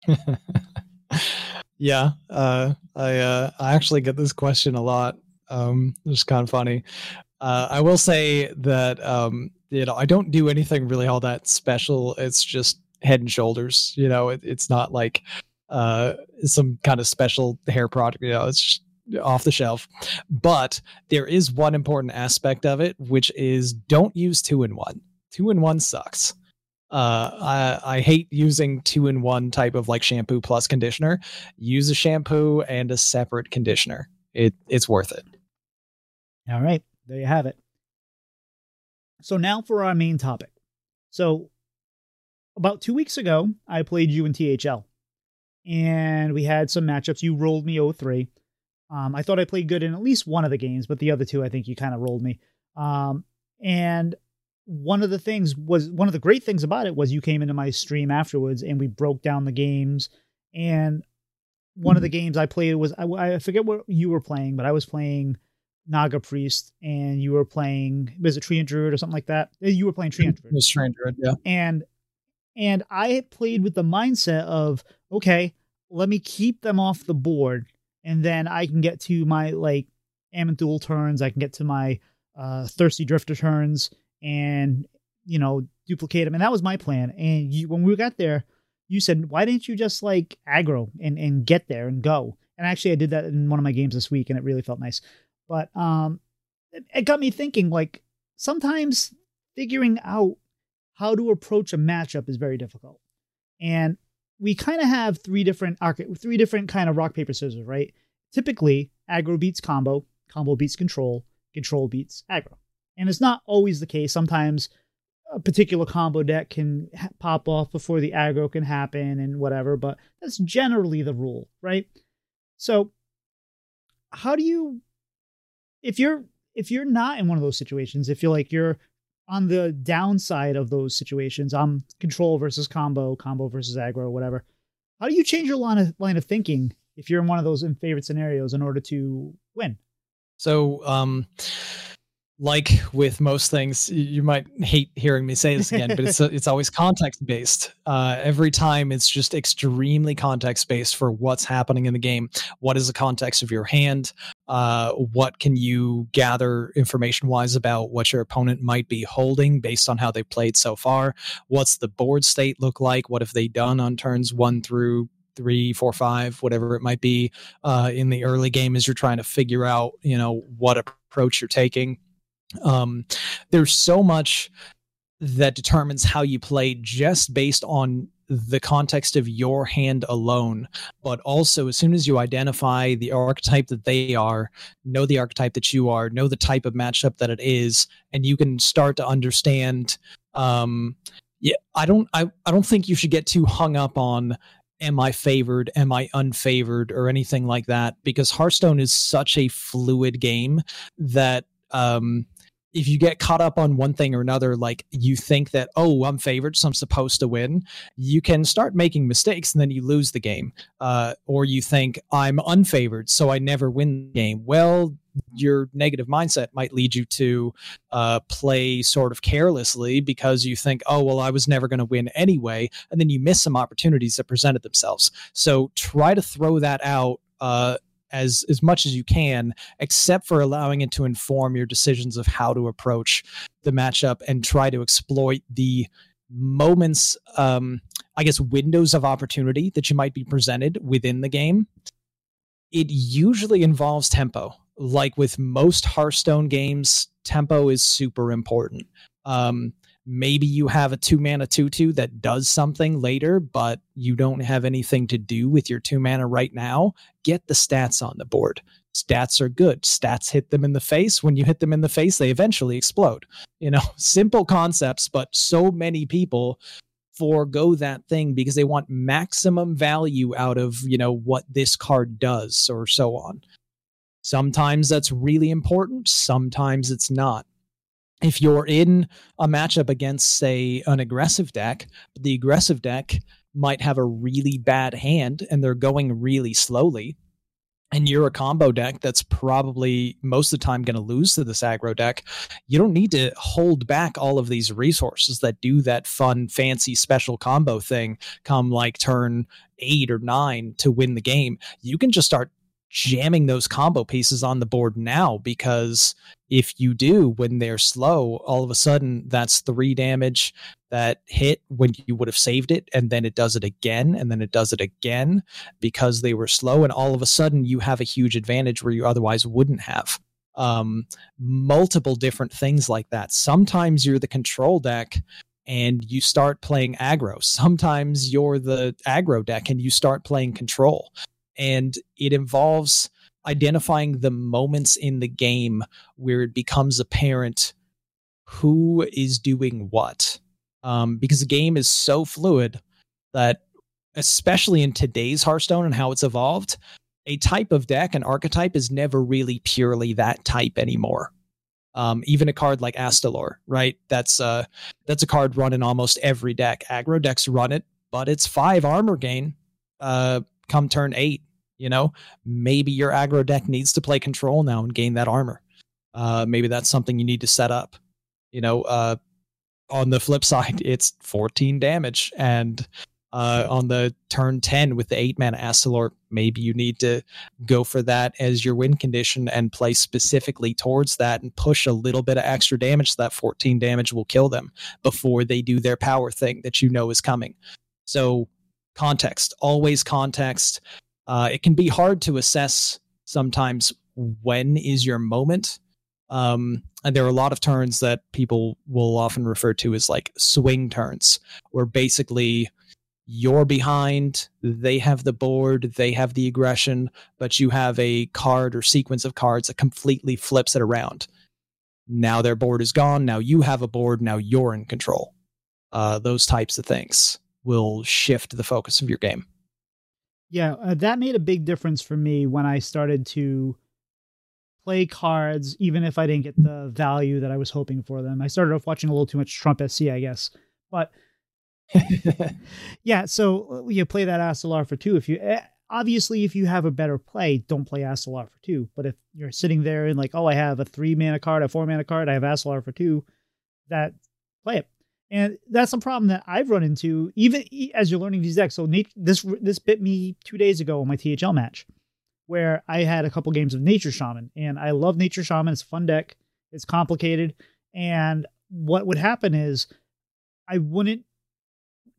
Yeah, uh, I uh, I actually get this question a lot. Um, it's kind of funny. Uh, I will say that um, you know I don't do anything really all that special. It's just Head and Shoulders. You know, it, it's not like uh, some kind of special hair product. You know, it's off the shelf. But there is one important aspect of it, which is don't use two in one. Two in one sucks. Uh, I, I hate using two in one type of like shampoo plus conditioner. Use a shampoo and a separate conditioner. It it's worth it. All right, there you have it. So now for our main topic. So about two weeks ago, I played you in THL, and we had some matchups. You rolled me 0-3. Um, I thought I played good in at least one of the games, but the other two, I think you kind of rolled me. Um, and one of the things was one of the great things about it was you came into my stream afterwards and we broke down the games and one of the games I played was I, I forget what you were playing, but I was playing Naga Priest and you were playing was it Treant Druid or something like that? Uh, you were playing Treant Druid. It was Treant Druid, yeah. And and I played with the mindset of okay, let me keep them off the board and then I can get to my like Aman'Thul turns, I can get to my uh Thirsty Drifter turns and you know duplicate them and that was my plan and you, when we got there you said, why didn't you just like aggro and, and get there and go? And actually, I did that in one of my games this week and it really felt nice. But um, it, it got me thinking like sometimes figuring out how to approach a matchup is very difficult. And we kind of have three different three different kind of rock paper scissors, right? Typically, aggro beats combo, combo beats control, control beats aggro. And it's not always the case. Sometimes a particular combo deck can ha- pop off before the aggro can happen and whatever, but that's generally the rule, right? So, how do you if you're if you're not in one of those situations, if you're like you're on the downside of those situations, I'm control versus combo, combo versus aggro, whatever. How do you change your line of line of thinking if you're in one of those in favorite scenarios in order to win? So, um, like with most things, you might hate hearing me say this again, but it's it's always context based. Uh, every time, it's just extremely context based for what's happening in the game. What is the context of your hand? Uh, what can you gather information wise about what your opponent might be holding based on how they played so far? What's the board state look like? What have they done on turns one through three, four, five, whatever it might be uh, in the early game as you're trying to figure out, you know, what approach you're taking um, there's so much that determines how you play just based on the context of your hand alone, but also as soon as you identify the archetype that they are, know the archetype that you are, know the type of matchup that it is, and you can start to understand. Um, yeah, I don't, I, I don't think you should get too hung up on am I favored, am I unfavored, or anything like that, because Hearthstone is such a fluid game that um, if you get caught up on one thing or another, like you think that, oh, I'm favored, so I'm supposed to win, you can start making mistakes and then you lose the game. Uh, or you think, I'm unfavored, so I never win the game. Well, your negative mindset might lead you to uh, play sort of carelessly because you think, oh, well, I was never going to win anyway. And then you miss some opportunities that presented themselves. So try to throw that out. Uh, as as much as you can, except for allowing it to inform your decisions of how to approach the matchup and try to exploit the moments, um, I guess, windows of opportunity that you might be presented within the game. It usually involves tempo. Like with most Hearthstone games, tempo is super important. Um, maybe you have a two mana 2 2 that does something later, but you don't have anything to do with your two mana right now, get the stats on the board. Stats are good. Stats hit them in the face. When you hit them in the face, they eventually explode. You know, simple concepts, but so many people forego that thing because they want maximum value out of, you know, what this card does or so on. Sometimes that's really important, sometimes it's not if you're in a matchup against, say, an aggressive deck, the aggressive deck might have a really bad hand and they're going really slowly, and you're a combo deck that's probably most of the time going to lose to this aggro deck, you don't need to hold back all of these resources that do that fun, fancy, special combo thing come like turn eight or nine to win the game. You can just start jamming those combo pieces on the board now because if you do when they're slow all of a sudden that's three damage that hit when you would have saved it and then it does it again and then it does it again because they were slow and all of a sudden you have a huge advantage where you otherwise wouldn't have. Um, multiple different things like that. Sometimes you're the control deck and you start playing aggro. Sometimes you're the aggro deck and you start playing control and it involves identifying the moments in the game where it becomes apparent who is doing what um, because the game is so fluid that especially in today's hearthstone and how it's evolved a type of deck an archetype is never really purely that type anymore um, even a card like Astalor, right? That's uh, that's a card run in almost every deck. Aggro decks run it, but it's five armor gain. Uh, come turn eight. You know, maybe your aggro deck needs to play control now and gain that armor. Uh, maybe that's something you need to set up. You know, uh, on the flip side, it's 14 damage. And uh, on the turn 10 with the 8 mana Astalor, maybe you need to go for that as your win condition and play specifically towards that and push a little bit of extra damage so that 14 damage will kill them before they do their power thing that you know is coming. So context, always context. Uh, it can be hard to assess sometimes when is your moment. Um, and there are a lot of turns that people will often refer to as like swing turns, where basically you're behind, they have the board, they have the aggression, but you have a card or sequence of cards that completely flips it around. Now their board is gone. Now you have a board. Now you're in control. Uh, those types of things will shift the focus of your game. Yeah, uh, that made a big difference for me when I started to play cards, even if I didn't get the value that I was hoping for them. I started off watching a little too much Trump SC, I guess. But yeah, so uh, you play that Astalor for two. If you eh, obviously if you have a better play, don't play Astalor for two. But if you're sitting there and like, oh, I have a three mana card, a four mana card, I have Astalor for two, that play it. And that's a problem that I've run into even as you're learning these decks. So this this bit me two days ago in my THL match, where I had a couple games of Nature Shaman, and I love Nature Shaman. It's a fun deck. It's complicated, and what would happen is I wouldn't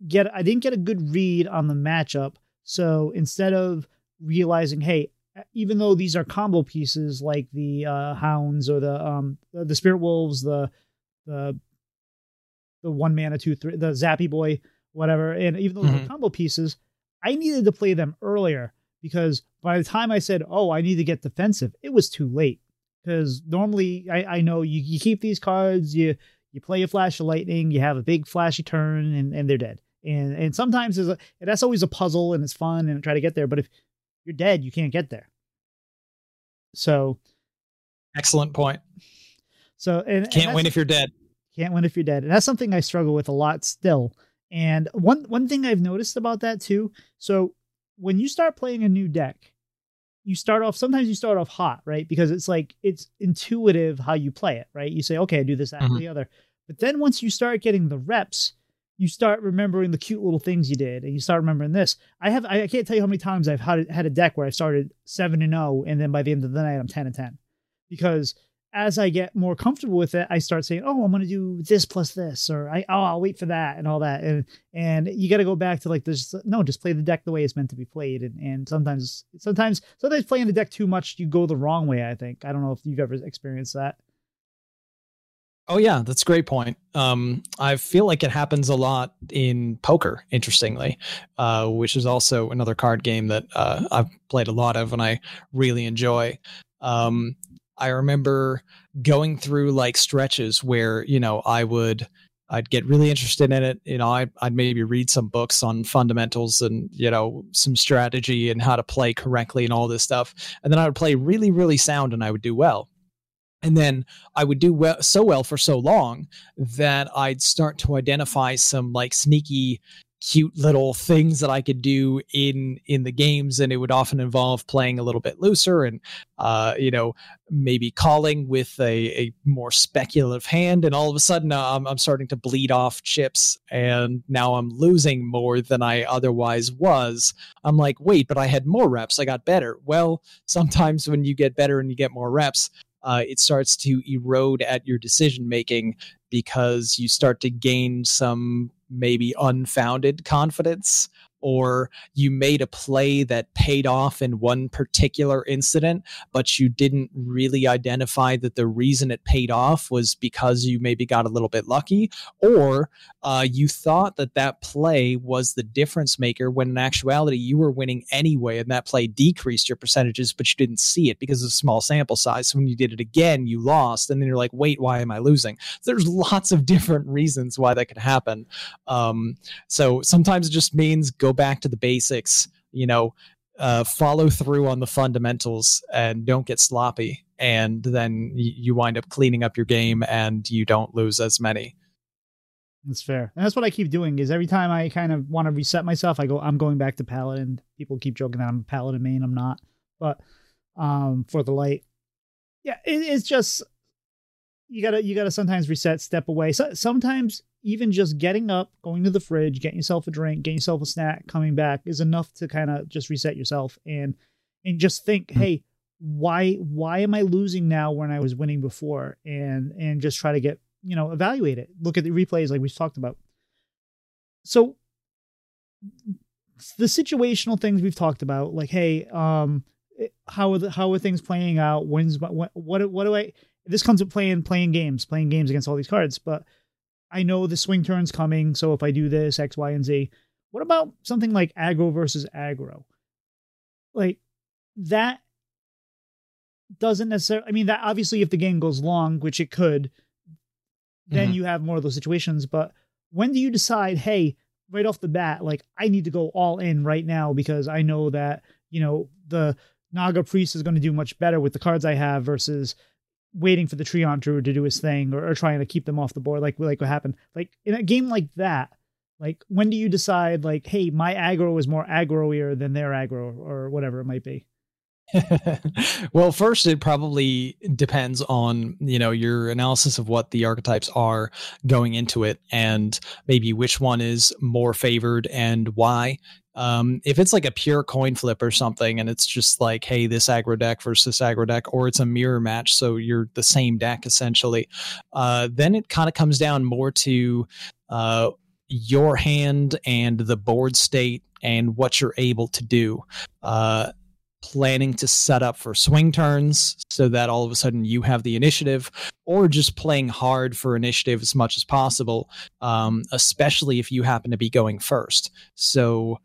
get I didn't get a good read on the matchup. So instead of realizing, hey, even though these are combo pieces like the uh, hounds or the um the spirit wolves, the the the one mana two three the zappy boy whatever. And even though mm-hmm. they're combo pieces i needed to play them earlier because by the time i said oh i need to get defensive it was too late. Because normally I, I know you, you keep these cards you you play a flash of lightning you have a big flashy turn and, and they're dead. And and sometimes a, that's always a puzzle and it's fun and try to get there but if you're dead you can't get there. So excellent point. So and can't and win if you're dead can't win if you're dead. And that's something I struggle with a lot still. And one one thing I've noticed about that too. So when you start playing a new deck, you start off sometimes you start off hot, right? Because it's like it's intuitive how you play it, right? You say, okay, I do this, that, mm-hmm. the other. But then once you start getting the reps, you start remembering the cute little things you did, and you start remembering this. I have I can't tell you how many times I've had had a deck where I started seven and zero, oh, and then by the end of the night I'm ten and ten, because as I get more comfortable with it, I start saying, "Oh, I'm going to do this plus this," or "I oh, I'll wait for that," and all that. And and you got to go back to like this. No, just play the deck the way it's meant to be played. And and sometimes sometimes sometimes playing the deck too much, you go the wrong way. I think. I don't know if you've ever experienced that. Oh yeah, that's a great point. Um, I feel like it happens a lot in poker, interestingly, uh, which is also another card game that uh, I've played a lot of and I really enjoy. Um, I remember going through like stretches where, you know, I would I'd get really interested in it. You know, I'd, I'd maybe read some books on fundamentals and, you know, some strategy and how to play correctly and all this stuff. And then I would play really, really sound and I would do well. And then I would do well, so well for so long that I'd start to identify some like sneaky cute little things that I could do in in the games, and it would often involve playing a little bit looser and uh, you know maybe calling with a, a more speculative hand, and all of a sudden uh, I'm, I'm starting to bleed off chips, and now I'm losing more than I otherwise was. I'm like, wait, but I had more reps, I got better. Well, sometimes when you get better and you get more reps. Uh, it starts to erode at your decision making because you start to gain some maybe unfounded confidence or you made a play that paid off in one particular incident, but you didn't really identify that the reason it paid off was because you maybe got a little bit lucky, or uh, you thought that that play was the difference maker when in actuality you were winning anyway, and that play decreased your percentages, but you didn't see it because of small sample size. So when you did it again, you lost, and then you're like, wait, why am I losing? There's lots of different reasons why that could happen. Um, so sometimes it just means go back to the basics, you know, uh, follow through on the fundamentals and don't get sloppy. And then you wind up cleaning up your game and you don't lose as many. That's fair. And that's what I keep doing is every time I kind of want to reset myself, I go, I'm going back to Paladin. And people keep joking that I'm a Paladin main. I'm not. But um, for the light, yeah, it, it's just you gotta you gotta sometimes reset, step away. So, sometimes even just getting up, going to the fridge, getting yourself a drink, getting yourself a snack, coming back is enough to kind of just reset yourself and and just think, mm-hmm. hey, why why am I losing now when I was winning before? And and just try to get you know evaluate it. Look at the replays like we talked about. So the situational things we've talked about, like, hey, um, how are the, how are things playing out? When's what what what do I? This comes with playing playing games, playing games against all these cards, but I know the swing turn's coming. So if I do this X, Y, and Z, what about something like aggro versus aggro? Like that doesn't necessarily. I mean, that obviously if the game goes long, which it could, then mm-hmm. you have more of those situations. But when do you decide, hey, right off the bat, like I need to go all in right now because I know that you know the Naga Priest is going to do much better with the cards I have versus waiting for the Treant Druid to do his thing or, or, trying to keep them off the board, like like what happened. Like in a game like that, like when do you decide like, hey, my aggro is more aggroier than their aggro or whatever it might be? well, first, it probably depends on you know your analysis of what the archetypes are going into it, and maybe which one is more favored and why. Um, if it's like a pure coin flip or something, and it's just like, hey, this aggro deck versus aggro deck, or it's a mirror match, so you're the same deck essentially, uh, then it kind of comes down more to uh, your hand and the board state and what you're able to do. Uh, planning to set up for swing turns so that all of a sudden you have the initiative, or just playing hard for initiative as much as possible, um, especially if you happen to be going first. So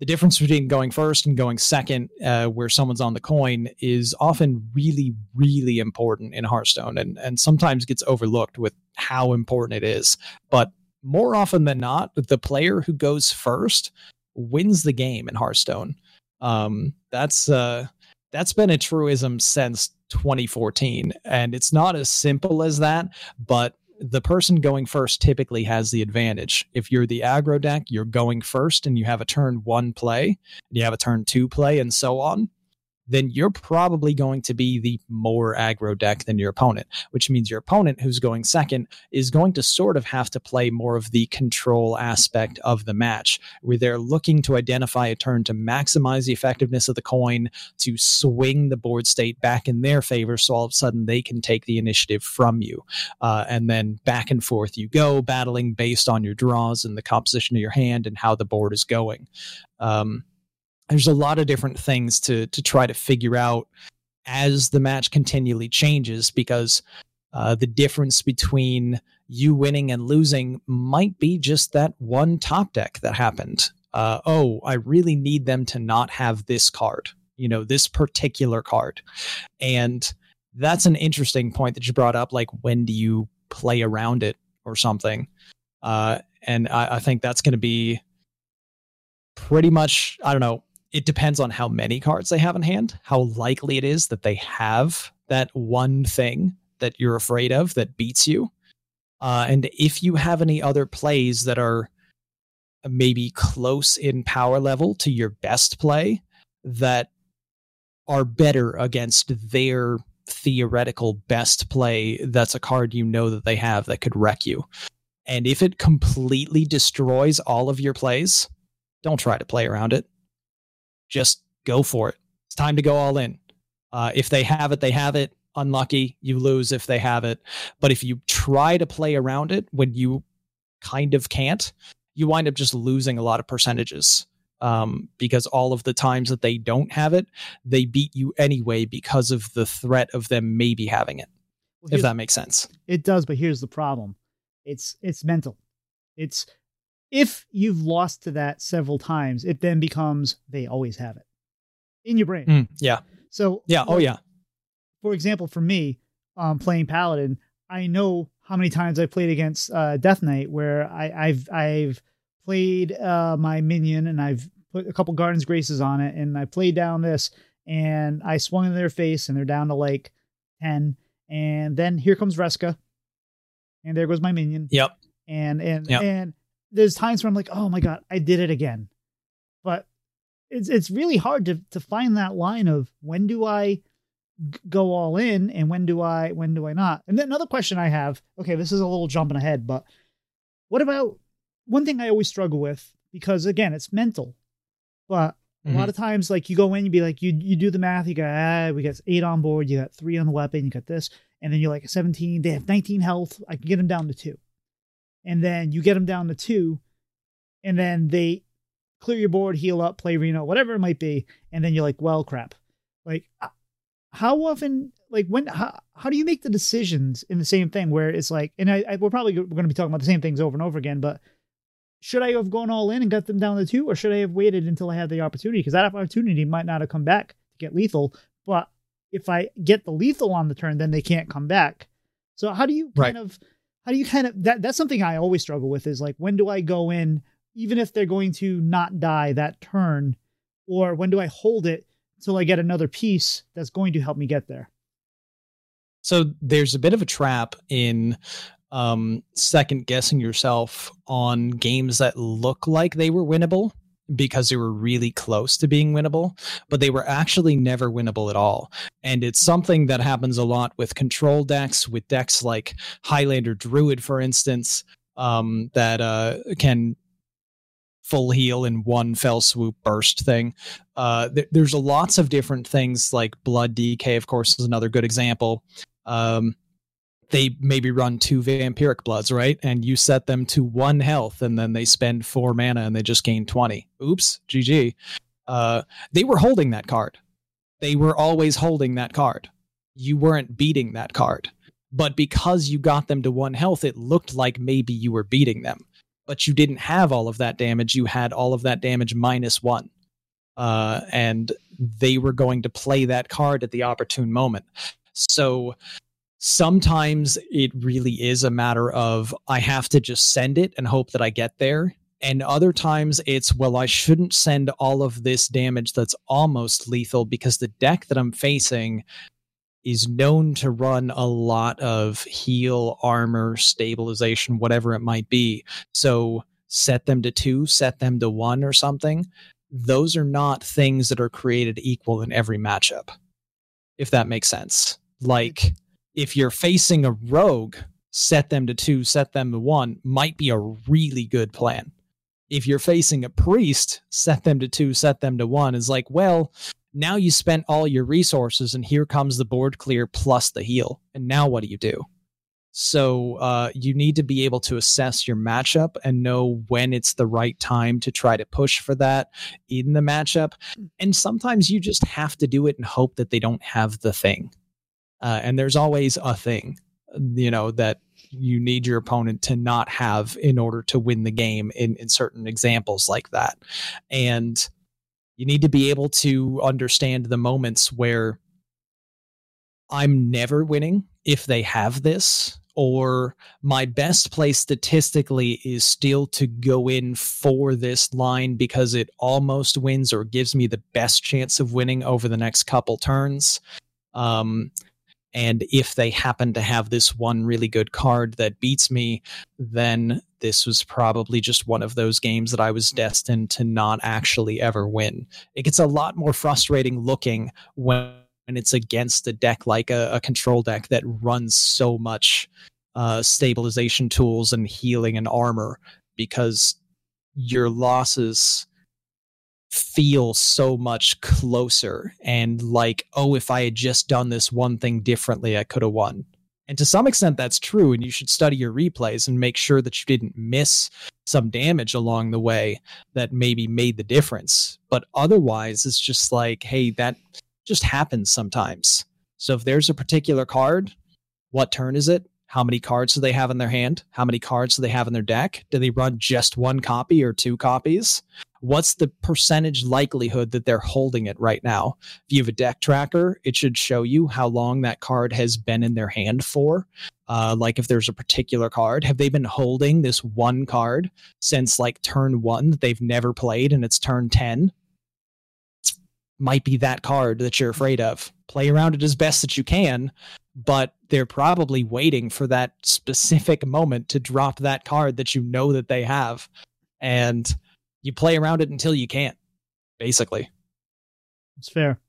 the difference between going first and going second, uh, where someone's on the coin, is often really, really important in Hearthstone, and and sometimes gets overlooked with how important it is. But more often than not, the player who goes first wins the game in Hearthstone. Um, that's uh, that's been a truism since 2014, and it's not as simple as that. But the person going first typically has the advantage. If you're the aggro deck, you're going first, and you have a turn one play, you have a turn two play, and so on then you're probably going to be the more aggro deck than your opponent, which means your opponent who's going second is going to sort of have to play more of the control aspect of the match, where they're looking to identify a turn to maximize the effectiveness of the coin, to swing the board state back in their favor, so all of a sudden they can take the initiative from you. Uh, and then back and forth you go, battling based on your draws and the composition of your hand and how the board is going. Um, there's a lot of different things to to try to figure out as the match continually changes because uh, the difference between you winning and losing might be just that one top deck that happened. Uh, oh, I really need them to not have this card, you know, this particular card. And that's an interesting point that you brought up. Like, when do you play around it or something? Uh, and I, I think that's going to be pretty much, I don't know, it depends on how many cards they have in hand, how likely it is that they have that one thing that you're afraid of that beats you. Uh, and if you have any other plays that are maybe close in power level to your best play that are better against their theoretical best play, that's a card you know that they have that could wreck you. And if it completely destroys all of your plays, don't try to play around it just go for it. It's time to go all in. Uh, if they have it, they have it. Unlucky, you lose if they have it. But if you try to play around it when you kind of can't, you wind up just losing a lot of percentages. Um, because all of the times that they don't have it, they beat you anyway because of the threat of them maybe having it. Well, if that makes sense. It does, but here's the problem. It's it's mental. It's if you've lost to that several times, it then becomes they always have it in your brain. Mm, yeah. So yeah. oh yeah. For example, for me, um, playing Paladin, I know how many times I played against uh, Death Knight where I, have I've played uh, my minion and I've put a couple Garden's Graces on it and I played down this and I swung in their face and they're down to like ten and then here comes Reska and there goes my minion. Yep. And and yep. and there's times where I'm like, oh my god, I did it again. But it's it's really hard to to find that line of when do I go all in and when do I when do I not? And then another question I have, okay, this is a little jumping ahead, but what about one thing I always struggle with because again, it's mental. But mm-hmm. a lot mm-hmm. of times like you go in, you be like you you do the math, you got ah, we got 8 on board, you got 3 on the weapon, you got this, and then you're like 17, they have 19 health, I can get them down to 2 and then you get them down to two, and then they clear your board, heal up, play Reno, whatever it might be, and then you're like, well, crap. Like, uh, how often, like, when, how, how do you make the decisions in the same thing where it's like, and I, I we're probably going to be talking about the same things over and over again, but should I have gone all in and got them down to two, or should I have waited until I had the opportunity? Because that opportunity might not have come back to get lethal, but if I get the lethal on the turn, then they can't come back. So how do you kind right. of how do you kind of that that's something I always struggle with is like when do I go in even if they're going to not die that turn or when do I hold it until I get another piece that's going to help me get there? So there's a bit of a trap in um, second guessing yourself on games that look like they were winnable because they were really close to being winnable, but they were actually never winnable at all. And it's something that happens a lot with control decks, with decks like Highlander Druid, for instance, um, that uh, can full heal in one fell swoop burst thing. Uh, th- there's lots of different things like Blood DK, of course, is another good example. Um, they maybe run two vampiric bloods, right? And you set them to one health, and then they spend four mana and they just gain 20. Oops, GG. Uh, they were holding that card. They were always holding that card. You weren't beating that card. But because you got them to one health, it looked like maybe you were beating them. But you didn't have all of that damage. You had all of that damage minus one. Uh, and they were going to play that card at the opportune moment. So sometimes it really is a matter of I have to just send it and hope that I get there. And other times it's, well, I shouldn't send all of this damage that's almost lethal because the deck that I'm facing is known to run a lot of heal, armor, stabilization, whatever it might be. So set them to two, set them to one or something. Those are not things that are created equal in every matchup, if that makes sense. Like, if you're facing a rogue, set them to two, set them to one might be a really good plan. If you're facing a priest, set them to two, set them to one is like, well, now you spent all your resources and here comes the board clear plus the heal. And now what do you do? So uh, you need to be able to assess your matchup and know when it's the right time to try to push for that in the matchup. And sometimes you just have to do it and hope that they don't have the thing. Uh, and there's always a thing, you know, that you need your opponent to not have in order to win the game in, in certain examples like that. And you need to be able to understand the moments where I'm never winning if they have this, or my best play statistically is still to go in for this line because it almost wins or gives me the best chance of winning over the next couple turns. Um, and if they happen to have this one really good card that beats me, then this was probably just one of those games that I was destined to not actually ever win. It gets a lot more frustrating looking when it's against a deck like a, a control deck that runs so much uh, stabilization tools and healing and armor because your losses feel so much closer and like, oh, if I had just done this one thing differently, I could have won. And to some extent, that's true. And you should study your replays and make sure that you didn't miss some damage along the way that maybe made the difference. But otherwise, it's just like, hey, that just happens sometimes. So if there's a particular card, what turn is it? How many cards do they have in their hand? How many cards do they have in their deck? Do they run just one copy or two copies? what's the percentage likelihood that they're holding it right now? If you have a deck tracker, it should show you how long that card has been in their hand for. Uh, like if there's a particular card, have they been holding this one card since like turn one that they've never played and it's turn 10? Might be that card that you're afraid of. Play around it as best that you can, but they're probably waiting for that specific moment to drop that card that you know that they have. And you play around it until you can't, basically. It's fair.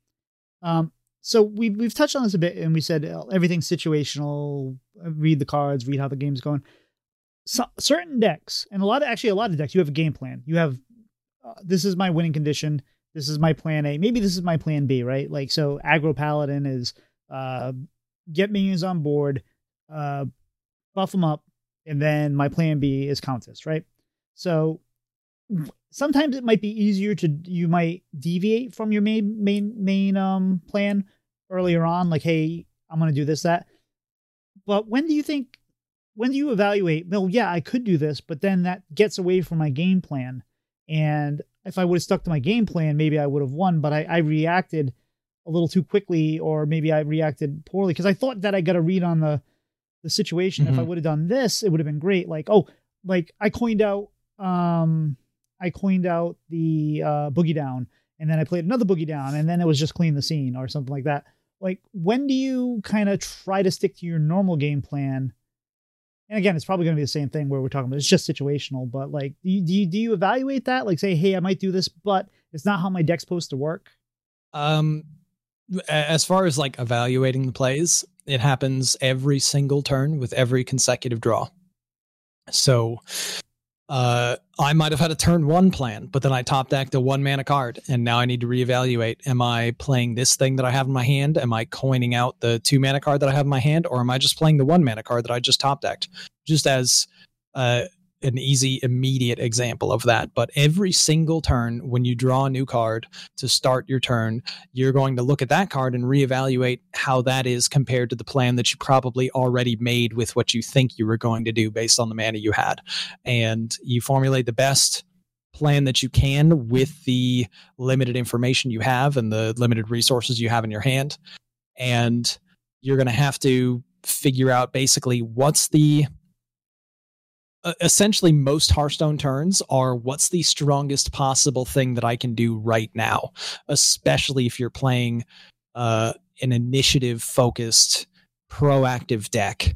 Um, so we've we've touched on this a bit, and we said uh, everything's situational. Read the cards, read how the game's going. So, certain decks, and a lot of actually a lot of decks, you have a game plan. You have uh, this is my winning condition. This is my plan A. Maybe this is my plan B, right? Like so, aggro paladin is uh, get minions on board, uh, buff them up, and then my plan B is countess, right? So sometimes it might be easier to you might deviate from your main main main um plan earlier on like hey i'm to do this that but when do you think when do you evaluate well yeah i could do this but then that gets away from my game plan and if i would have stuck to my game plan maybe i would have won but i, I reacted a little too quickly or maybe i reacted poorly because i thought that i got a read on the the situation mm-hmm. if i mm-hmm. would have done this it would have been great like oh like i coined out um I coined out the uh, boogie down, and then I played another boogie down, and then it was just clean the scene or something like that. Like, when do you kind of try to stick to your normal game plan? And again, it's probably going to be the same thing where we're talking about it's just situational, but like, do you, do you, do you evaluate that? Like, say, hey, I might do this, but it's not how my deck's supposed to work. Um, as far as like evaluating the plays, it happens every single turn with every consecutive draw. So uh, I might have had a turn one plan, but then I top decked a one mana card, and now I need to reevaluate. Am I playing this thing that I have in my hand? Am I coining out the two mana card that I have in my hand, or am I just playing the one mana card that I just top decked? Just as uh, an easy, immediate example of that. But every single turn, when you draw a new card to start your turn, you're going to look at that card and reevaluate how that is compared to the plan that you probably already made with what you think you were going to do based on the mana you had. And you formulate the best plan that you can with the limited information you have and the limited resources you have in your hand. And you're going to have to figure out basically what's the essentially most Hearthstone turns are what's the strongest possible thing that I can do right now, especially if you're playing uh, an initiative focused proactive deck.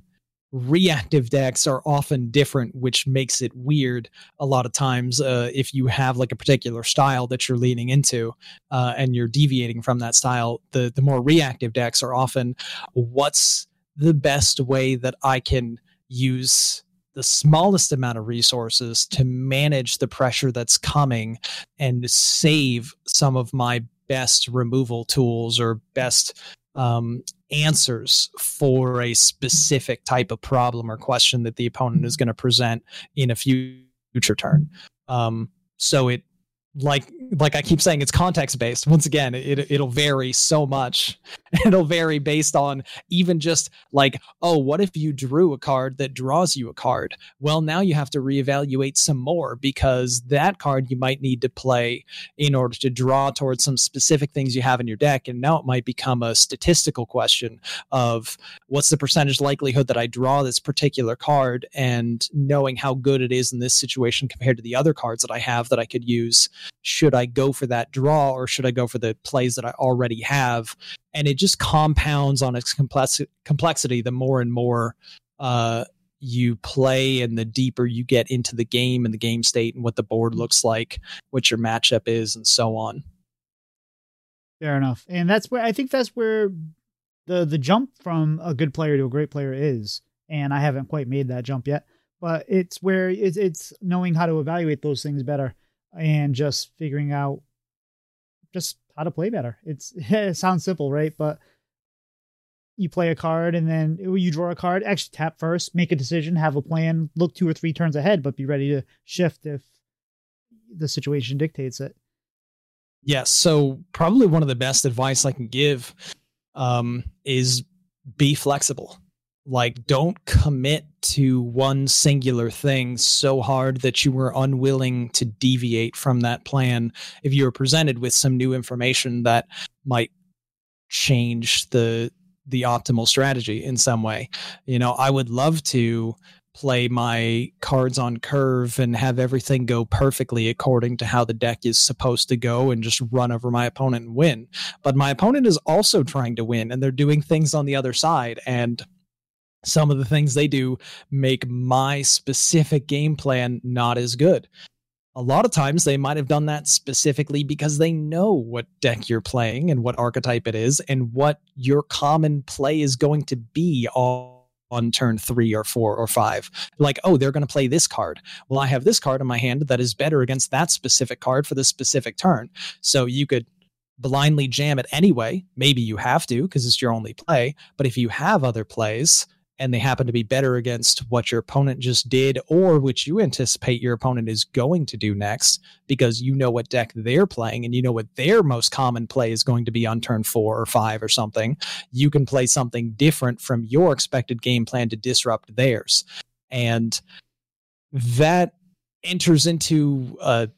Reactive decks are often different, which makes it weird a lot of times uh, if you have like a particular style that you're leaning into uh, and you're deviating from that style. The the more reactive decks are often what's the best way that I can use the smallest amount of resources to manage the pressure that's coming and save some of my best removal tools or best um, answers for a specific type of problem or question that the opponent is going to present in a future turn. Um, so it like like I keep saying, it's context based. Once again, it it'll vary so much. It'll vary based on even just like, oh, what if you drew a card that draws you a card? Well, now you have to reevaluate some more because that card you might need to play in order to draw towards some specific things you have in your deck. And now it might become a statistical question of what's the percentage likelihood that I draw this particular card and knowing how good it is in this situation compared to the other cards that I have that I could use. Should I go for that draw or should I go for the plays that I already have? And it just compounds on its complexity the more and more uh, you play and the deeper you get into the game and the game state and what the board looks like, what your matchup is, and so on. Fair enough. And that's where I think that's where the the jump from a good player to a great player is. And I haven't quite made that jump yet, but it's where it's it's knowing how to evaluate those things better and just figuring out just how to play better. It's it sounds simple, right? But you play a card and then you draw a card. Actually, tap first, make a decision, have a plan, look two or three turns ahead, but be ready to shift if the situation dictates it. Yes. So probably one of the best advice I can give um, is be flexible like don't commit to one singular thing so hard that you were unwilling to deviate from that plan if you were presented with some new information that might change the the optimal strategy in some way. You know i would love to play my cards on curve and have everything go perfectly according to how the deck is supposed to go and just run over my opponent and win. But my opponent is also trying to win and they're doing things on the other side and some of the things they do make my specific game plan not as good. A lot of times they might have done that specifically because they know what deck you're playing and what archetype it is and what your common play is going to be on on turn three or four or five. Like, oh, they're going to play this card. Well, I have this card in my hand that is better against that specific card for this specific turn. So you could blindly jam it anyway. Maybe you have to because it's your only play. But if you have other plays, and they happen to be better against what your opponent just did or which you anticipate your opponent is going to do next because you know what deck they're playing and you know what their most common play is going to be on turn four or five or something, you can play something different from your expected game plan to disrupt theirs. And that enters into a,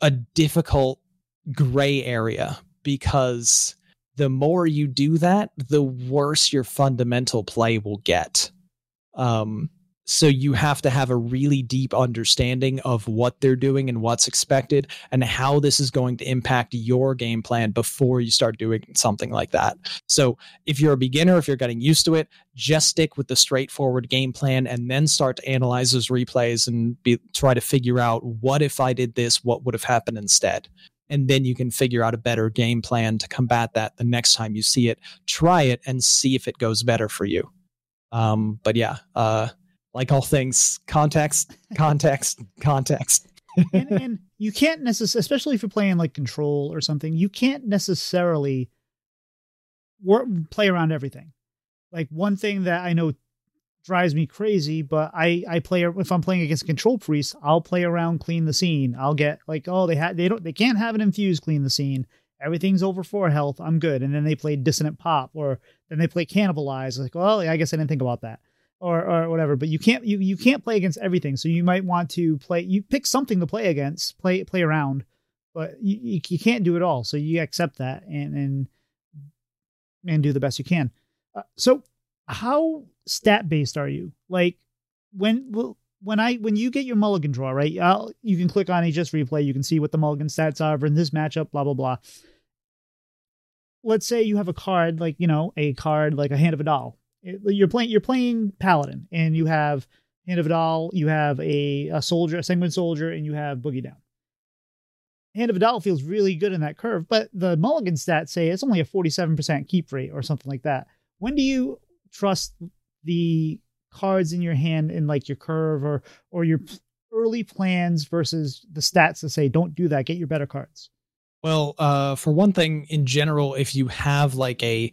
a difficult gray area because the more you do that, the worse your fundamental play will get. Um, so you have to have a really deep understanding of what they're doing and what's expected and how this is going to impact your game plan before you start doing something like that. So if you're a beginner, if you're getting used to it, just stick with the straightforward game plan and then start to analyze those replays and be, try to figure out what if I did this, what would have happened instead and then you can figure out a better game plan to combat that the next time you see it. Try it and see if it goes better for you. Um, but yeah uh, like all things context context context. And, and, you can't necessarily especially if you're playing like control or something you can't necessarily work, play around everything. Like one thing that i know drives me crazy. But I I play if I'm playing against control priest, I'll play around, clean the scene. I'll get like oh they had they don't they can't have an infuse clean the scene. Everything's over four health. I'm good. And then they play dissonant pop, or then they play cannibalize. Like well I guess I didn't think about that. Or, or whatever, but you can't you, you can't play against everything. So you might want to play. You pick something to play against, play play around, but you, you, you can't do it all. So you accept that and and and do the best you can. Uh, so how stat based are you? Like when when I when you get your mulligan draw, right? I'll, you can click on HS replay. You can see what the mulligan stats are in this matchup. Blah blah blah. Let's say you have a card like you know a card like a Hand of A'dal. You're playing you're playing Paladin, and you have Hand of A'dal. You have a, a soldier, a Sanguine Soldier, and you have Boogie Down. Hand of A'dal feels really good in that curve, but the mulligan stats say it's only a 47% keep rate or something like that. When do you trust the cards in your hand in like your curve or or your early plans versus the stats to say don't do that. Get your better cards. Well uh for one thing in general if you have like a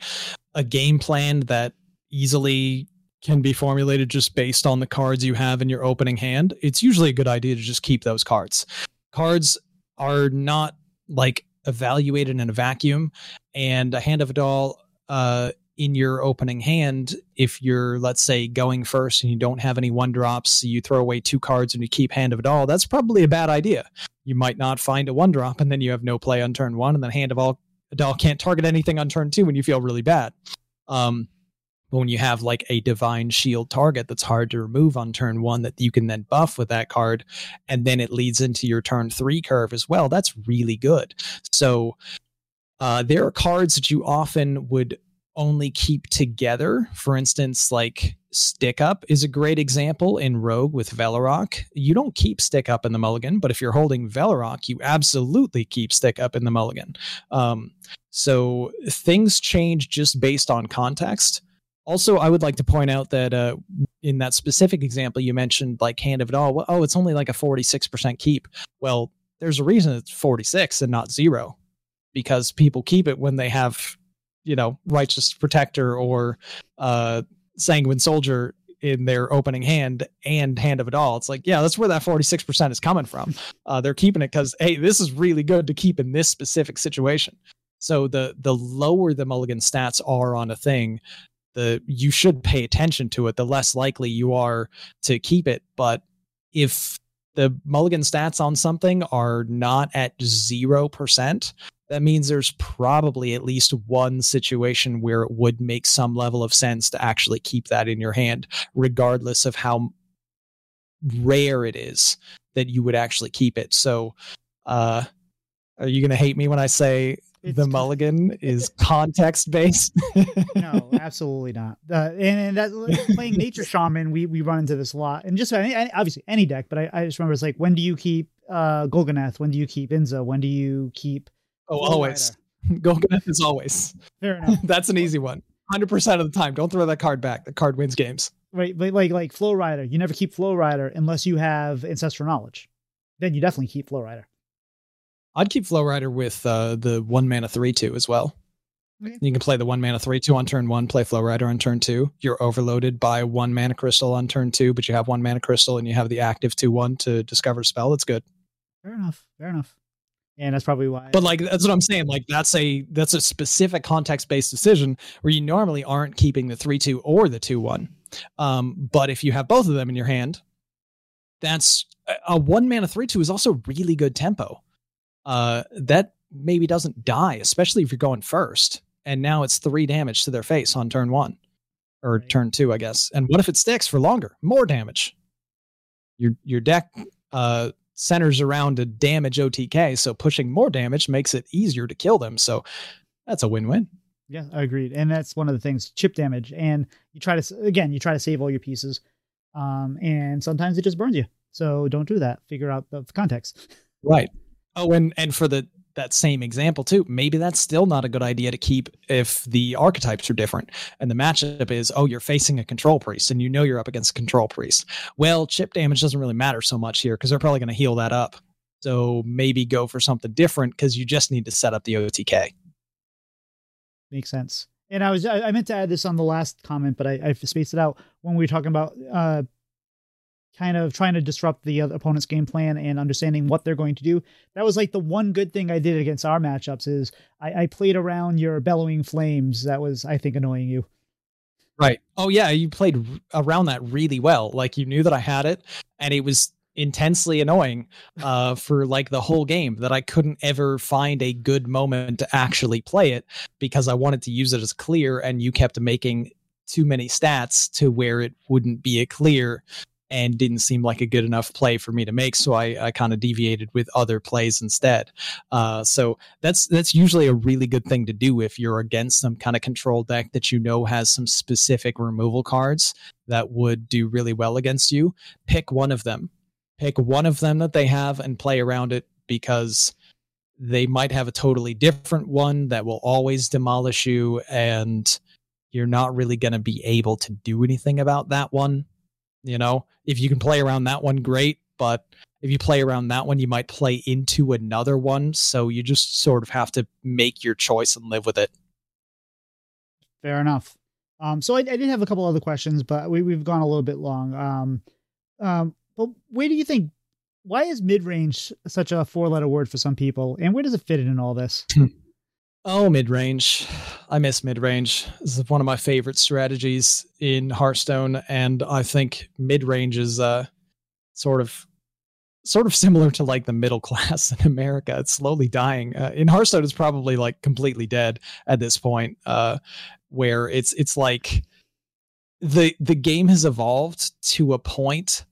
a game plan that easily can be formulated just based on the cards you have in your opening hand it's usually a good idea to just keep those cards. Cards are not like evaluated in a vacuum and a hand of A'dal uh in your opening hand, if you're, let's say, going first and you don't have any one drops, you throw away two cards and you keep Hand of A'dal, that's probably a bad idea. You might not find a one drop and then you have no play on turn one, and then Hand of all doll can't target anything on turn two and you feel really bad. Um, but when you have like a divine shield target that's hard to remove on turn one that you can then buff with that card, and then it leads into your turn three curve as well, that's really good. So uh, there are cards that you often would only keep together. For instance, like Stick Up is a great example in Rogue with Velarok. You don't keep Stick Up in the Mulligan, but if you're holding Velarok, you absolutely keep Stick Up in the Mulligan. Um, so things change just based on context. Also, I would like to point out that uh, in that specific example, you mentioned like Hand of A'dal. Well, oh, it's only like a 46% keep. Well, there's a reason it's 46 and not zero because people keep it when they have you know righteous protector or uh sanguine soldier in their opening hand and hand of A'dal. It's like, yeah, that's where that 46% is coming from. Uh, they're keeping it because, hey, this is really good to keep in this specific situation. So the the lower the mulligan stats are on a thing, the you should pay attention to it, the less likely you are to keep it. But if the mulligan stats on something are not at zero percent, that means there's probably at least one situation where it would make some level of sense to actually keep that in your hand, regardless of how rare it is that you would actually keep it. So, uh, are you going to hate me when I say it's the mulligan is context based? no, absolutely not. Uh, and, and that playing nature shaman, we we run into this a lot, and just obviously any deck. But I, I just remember it's like when do you keep uh, Golganneth? When do you keep Inza? When do you keep Oh, always. Golganneth is always. Fair enough. That's an easy one. 100% of the time. Don't throw that card back. The card wins games. Right. But like, like Flow Rider, you never keep Flow Rider unless you have Ancestral Knowledge. Then you definitely keep Flow Rider. I'd keep Flow Rider with uh, the one mana 3 2 as well. Okay. You can play the one mana three two on turn one, play Flow Rider on turn two. You're overloaded by one mana crystal on turn two, but you have one mana crystal and you have the active two one to discover spell. That's good. Fair enough. Fair enough. And that's probably why. But like that's what I'm saying. Like that's a that's a specific context based decision where you normally aren't keeping the three two or the two one. Um, but if you have both of them in your hand, that's a one mana three two is also really good tempo. Uh, that maybe doesn't die, especially if you're going first. And now it's three damage to their face on turn one or right. turn two, I guess. And what if it sticks for longer? More damage. Your your deck uh, centers around a damage OTK, so pushing more damage makes it easier to kill them. So that's a win-win. Yeah, I agreed. And that's one of the things, chip damage. And you try to again, you try to save all your pieces. Um, and sometimes it just burns you. So don't do that. Figure out the context. Right. Oh, and and for the that same example too, maybe that's still not a good idea to keep if the archetypes are different and the matchup is oh you're facing a control priest and you know you're up against a control priest. Well, chip damage doesn't really matter so much here because they're probably going to heal that up. So maybe go for something different because you just need to set up the OTK. Makes sense. And I was I meant to add this on the last comment, but I, I spaced it out when we were talking about uh, kind of trying to disrupt the opponent's game plan and understanding what they're going to do. That was like the one good thing I did against our matchups is I, I played around your bellowing flames. That was, I think, annoying you. Right. Oh yeah, you played around that really well. Like you knew that I had it, and it was intensely annoying uh, for like the whole game that I couldn't ever find a good moment to actually play it because I wanted to use it as clear, and you kept making too many stats to where it wouldn't be a clear and didn't seem like a good enough play for me to make. So I, I kind of deviated with other plays instead. Uh, so that's that's usually a really good thing to do if you're against some kind of control deck that you know has some specific removal cards that would do really well against you. Pick one of them. Pick one of them that they have and play around it because they might have a totally different one that will always demolish you and you're not really going to be able to do anything about that one you know, if you can play around that one, great. But if you play around that one, you might play into another one. So you just sort of have to make your choice and live with it. Fair enough. Um, so I, I did have a couple other questions, but we, we've gone a little bit long. Um, um, but where do you think, why is mid range such a four letter word for some people? And where does it fit in all this? Oh, mid range. I miss mid range. This is one of my favorite strategies in Hearthstone, and I think mid range is uh, sort of sort of similar to like the middle class in America. It's slowly dying. Uh, in Hearthstone, it's probably like completely dead at this point, uh, where it's it's like the the game has evolved to a point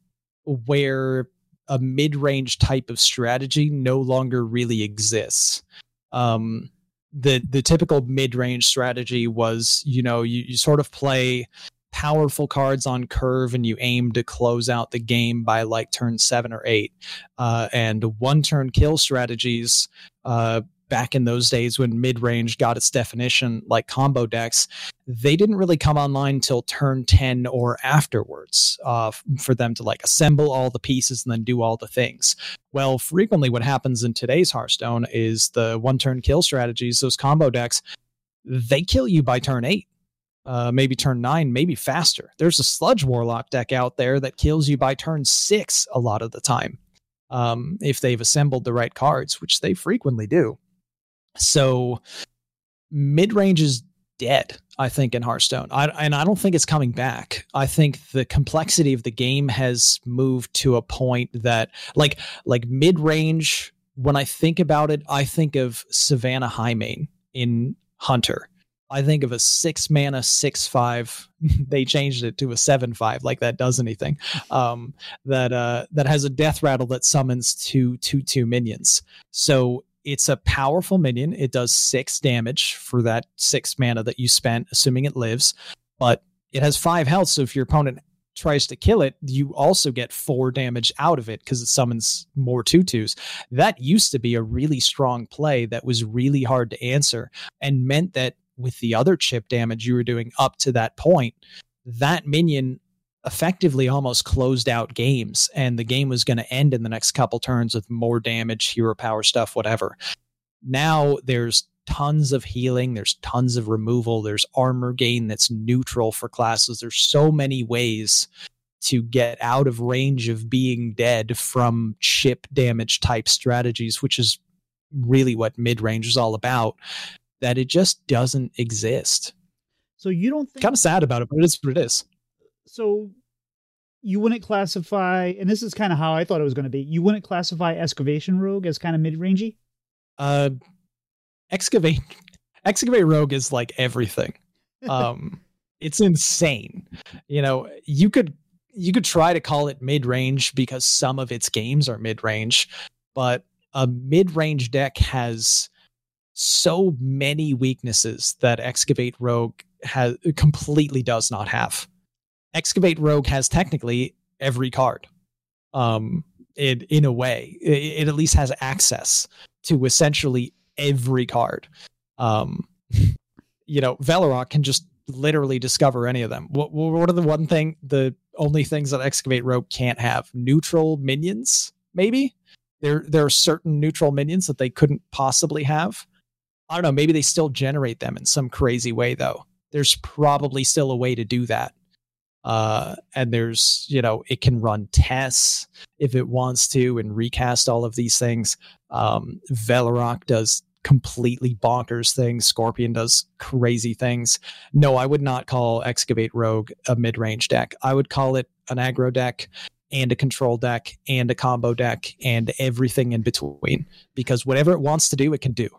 where a mid range type of strategy no longer really exists. Um, the the typical mid range strategy was you know you, you sort of play powerful cards on curve and you aim to close out the game by like turn seven or eight. Uh, and one turn kill strategies uh, back in those days when mid range got its definition, like combo decks, they didn't really come online till turn 10 or afterwards uh, for them to like assemble all the pieces and then do all the things. Well, frequently what happens in today's Hearthstone is the one turn kill strategies, those combo decks, they kill you by turn eight. Uh, maybe turn nine, maybe faster. There's a sludge warlock deck out there that kills you by turn six a lot of the time. Um, if they've assembled the right cards, which they frequently do. So mid range is dead, I think, in Hearthstone. I, and I don't think it's coming back. I think the complexity of the game has moved to a point that, like, like mid range. When I think about it, I think of Savannah Highmane in Hunter. I think of a six mana six five. they changed it to a seven five, like that does anything. Um, that uh, that has a death rattle that summons two two two minions. So it's a powerful minion. It does six damage for that six mana that you spent, assuming it lives, but it has five health. So if your opponent tries to kill it, you also get four damage out of it because it summons more tutus. That used to be a really strong play that was really hard to answer and meant that with the other chip damage you were doing up to that point, that minion effectively almost closed out games and the game was going to end in the next couple turns with more damage hero power stuff whatever now there's tons of healing, there's tons of removal, there's armor gain that's neutral for classes. There's so many ways to get out of range of being dead from chip damage type strategies, which is really what mid range is all about, that it just doesn't exist. So you don't think kind of sad about it, but it is what it is. So you wouldn't classify, and this is kind of how I thought it was going to be. You wouldn't classify excavation rogue as kind of mid rangey. Uh, excavate excavate rogue is like everything. Um, it's insane. You know, you could you could try to call it mid range because some of its games are mid range, but a mid range deck has so many weaknesses that excavate rogue has completely does not have. Excavate Rogue has technically every card. Um, it in a way, it, it at least has access to essentially every card. Um, you know, Velarok can just literally discover any of them. What what are the one thing the only things that Excavate Rogue can't have? Neutral minions, maybe. There there are certain neutral minions that they couldn't possibly have. I don't know, maybe they still generate them in some crazy way though. There's probably still a way to do that. Uh, and there's, you know, it can run tests if it wants to and recast all of these things. Um, Velarok does completely bonkers things. Scorpion does crazy things. No, I would not call Excavate Rogue a mid range deck. I would call it an aggro deck and a control deck and a combo deck and everything in between because whatever it wants to do, it can do.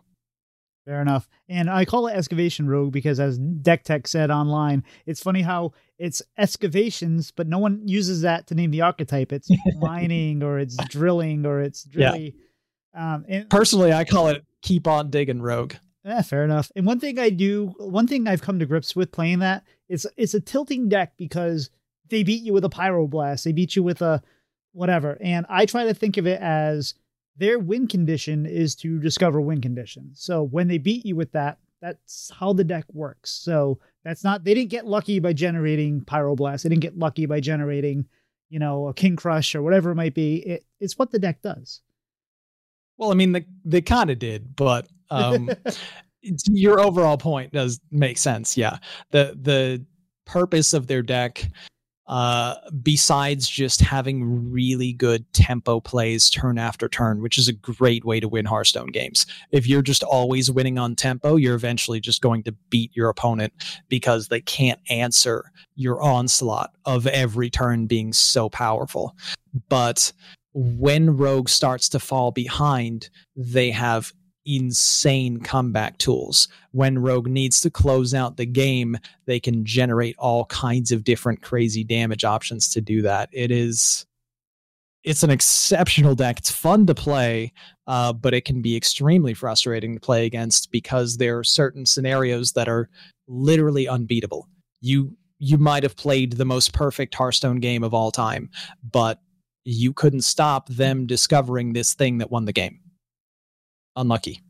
Fair enough. And I call it excavation rogue because, as Deck Tech said online, it's funny how it's excavations, but no one uses that to name the archetype. It's mining or it's drilling or it's drilling. Yeah. Um, and, Personally, I call it keep on digging rogue. Yeah, fair enough. And one thing I do, one thing I've come to grips with playing that is it's a tilting deck because they beat you with a pyroblast, they beat you with a whatever, and I try to think of it as their win condition is to discover win condition. So when they beat you with that, that's how the deck works. So that's not they didn't get lucky by generating pyroblast. They didn't get lucky by generating, you know, a King Krush or whatever it might be. It, it's what the deck does. Well, I mean, they they kind of did, but um, your overall point does make sense. Yeah, the the purpose of their deck uh, besides just having really good tempo plays turn after turn, which is a great way to win Hearthstone games. If you're just always winning on tempo, you're eventually just going to beat your opponent because they can't answer your onslaught of every turn being so powerful. But when Rogue starts to fall behind, they have insane comeback tools. When Rogue needs to close out the game, they can generate all kinds of different crazy damage options to do that. It is it's an exceptional deck. It's fun to play, uh, but it can be extremely frustrating to play against because there are certain scenarios that are literally unbeatable. You you might have played the most perfect Hearthstone game of all time, but you couldn't stop them discovering this thing that won the game unlucky.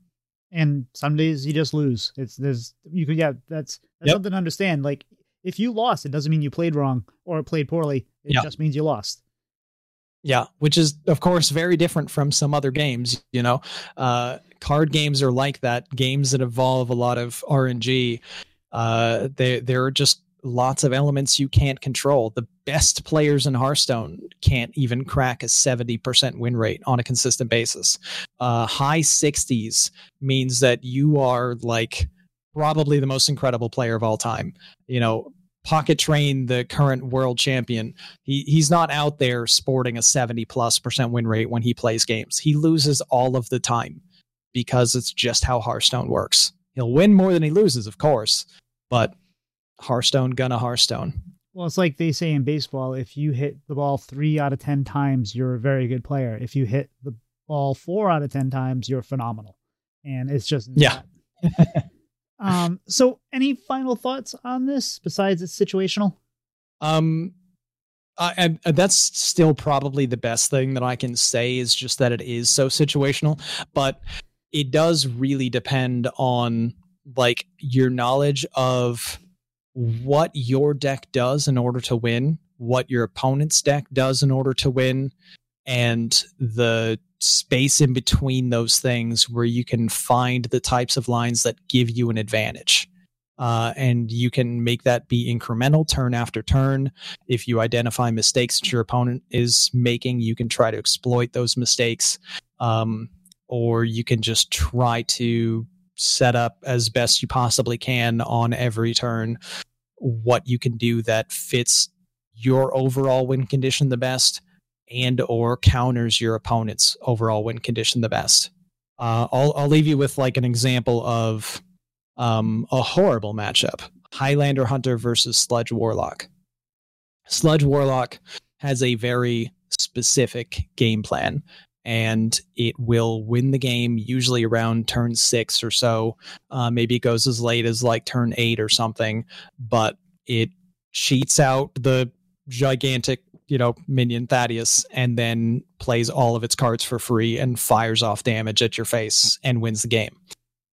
And some days you just lose. It's there's you could yeah that's that's yep. something to understand. Like if you lost, it doesn't mean you played wrong or played poorly. It just means you lost. Yeah, which is of course very different from some other games. You know, uh, card games are like that. Games that involve a lot of RNG. Uh, they they're just lots of elements you can't control. The best players in Hearthstone can't even crack a 70% win rate on a consistent basis. Uh, high 60s means that you are like probably the most incredible player of all time. You know, Pocket Train, the current world champion, he he's not out there sporting a 70 plus percent win rate when he plays games. He loses all of the time because it's just how Hearthstone works. He'll win more than he loses, of course, but Hearthstone gonna Hearthstone. Well, it's like they say in baseball if you hit the ball three out of 10 times, you're a very good player. If you hit the ball four out of 10 times, you're phenomenal. And it's just, yeah. um, so any final thoughts on this besides it's situational? Um, that's still probably the best thing that I can say is just that it is so situational, but it does really depend on like your knowledge of what your deck does in order to win, what your opponent's deck does in order to win, and the space in between those things where you can find the types of lines that give you an advantage. Uh, and you can make that be incremental turn after turn. If you identify mistakes that your opponent is making, you can try to exploit those mistakes. Um, or you can just try to set up as best you possibly can on every turn what you can do that fits your overall win condition the best and or counters your opponent's overall win condition the best. Uh, I'll I'll leave you with like an example of um, a horrible matchup: Highlander Hunter versus Sludge Warlock. Sludge Warlock has a very specific game plan, and it will win the game usually around turn six or so. Uh, maybe it goes as late as like turn eight or something, but it cheats out the gigantic you know minion Thaddius and then plays all of its cards for free and fires off damage at your face and wins the game.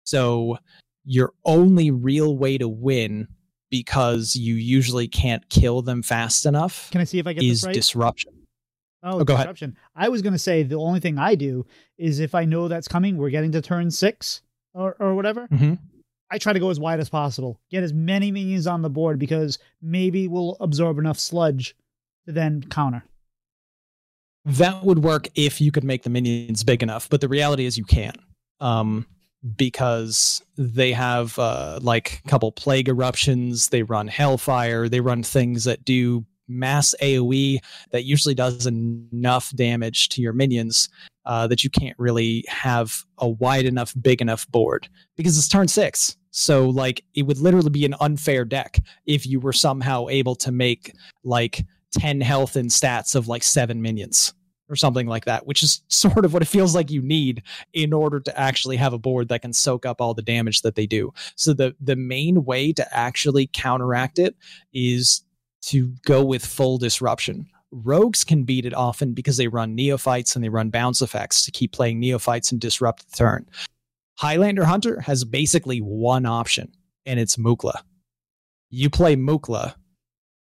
So your only real way to win because you usually can't kill them fast enough. Can I see if I get is this right? disruption. Oh, Oh, go ahead. disruption. I was going to say the only thing I do is if I know that's coming, we're getting to turn six or, or whatever. Mhm. I try to go as wide as possible, get as many minions on the board because maybe we'll absorb enough sludge to then counter. That would work if you could make the minions big enough, but the reality is you can't. Um, because they have uh, like a couple plague eruptions, they run hellfire, they run things that do mass AoE that usually does enough damage to your minions uh, that you can't really have a wide enough, big enough board because it's turn six. So like it would literally be an unfair deck if you were somehow able to make like 10 health and stats of like seven minions or something like that, which is sort of what it feels like you need in order to actually have a board that can soak up all the damage that they do. So the the main way to actually counteract it is to go with full disruption. Rogues can beat it often because they run neophytes and they run bounce effects to keep playing neophytes and disrupt the turn. Highlander Hunter has basically one option, and it's Mukla. You play Mukla,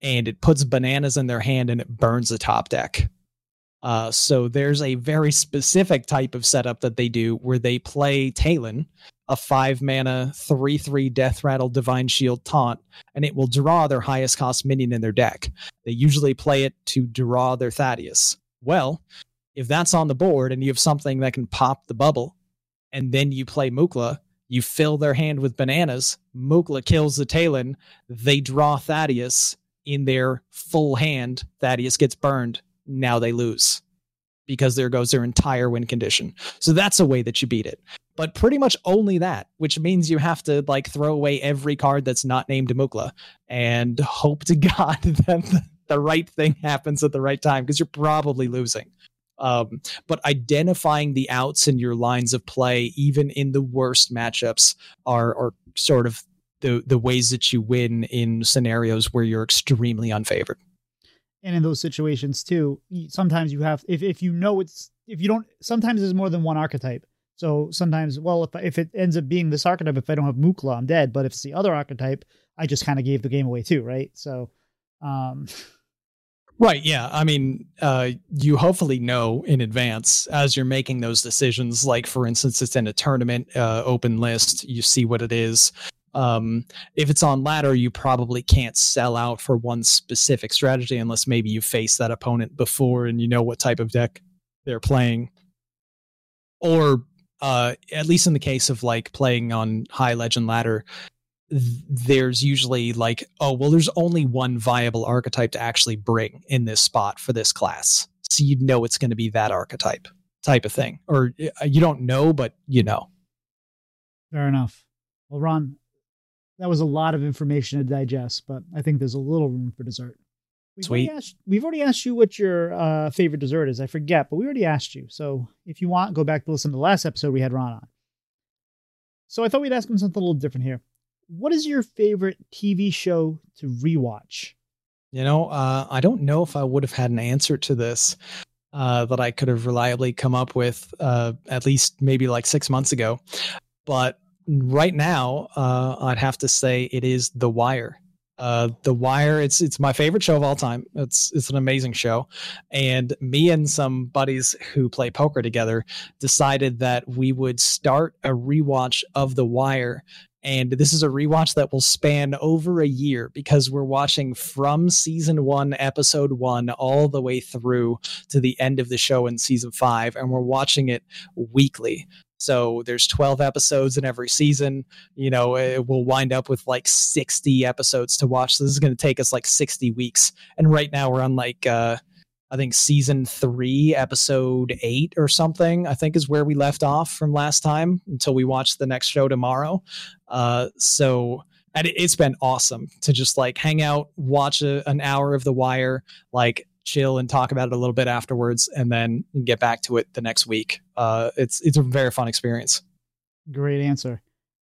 and it puts bananas in their hand and it burns the top deck. Uh, so there's a very specific type of setup that they do where they play Talon, a five mana, three three death rattle divine shield taunt, and it will draw their highest cost minion in their deck. They usually play it to draw their Thaddius. Well, if that's on the board and you have something that can pop the bubble, and then you play Mukla, you fill their hand with bananas, Mukla kills the Talon, they draw Thaddius in their full hand, Thaddius gets burned, now they lose because there goes their entire win condition. So that's a way that you beat it. But pretty much only that, which means you have to like throw away every card that's not named Mukla and hope to God that the, right thing happens at the right time because you're probably losing. Um, but identifying the outs in your lines of play, even in the worst matchups, are are sort of the the ways that you win in scenarios where you're extremely unfavored. And in those situations too, sometimes you have if if you know it's if you don't sometimes there's more than one archetype. So sometimes, well, if if it ends up being this archetype, if I don't have Mukla, I'm dead. But if it's the other archetype, I just kind of gave the game away too, right? So, um, Right. Yeah. I mean, uh, you hopefully know in advance as you're making those decisions. Like, for instance, it's in a tournament uh, open list, you see what it is. Um, if it's on ladder, you probably can't sell out for one specific strategy unless maybe you face that opponent before and you know what type of deck they're playing. Or, uh, at least in the case of like playing on high legend ladder, th- there's usually like, oh, well, there's only one viable archetype to actually bring in this spot for this class. So you know it's going to be that archetype type of thing. Or uh, you don't know, but you know. fair enough. Well, Ron, that was a lot of information to digest, but I think there's a little room for dessert. We've Sweet. Already asked, we've already asked you what your uh, favorite dessert is. I forget, but we already asked you. So if you want, go back to listen to the last episode we had Ron on. So I thought we'd ask him something a little different here. What is your favorite TV show to rewatch? You know, uh, I don't know if I would have had an answer to this uh, that I could have reliably come up with uh, at least maybe like six months ago. But right now, uh, I'd have to say it is The Wire. Uh, the Wire, it's it's my favorite show of all time. It's it's an amazing show, and me and some buddies who play poker together decided that we would start a rewatch of The Wire. And this is a rewatch that will span over a year because we're watching from season one, episode one, all the way through to the end of the show in season five. And we're watching it weekly. So there's 12 episodes in every season. You know, it will wind up with like 60 episodes to watch. This is going to take us like 60 weeks. And right now we're on like, uh, I think season three, episode eight or something, I think is where we left off from last time until we watch the next show tomorrow. Uh, so, and it's been awesome to just like hang out, watch a, an hour of The Wire, like chill and talk about it a little bit afterwards, and then get back to it the next week. Uh, it's it's a very fun experience. Great answer.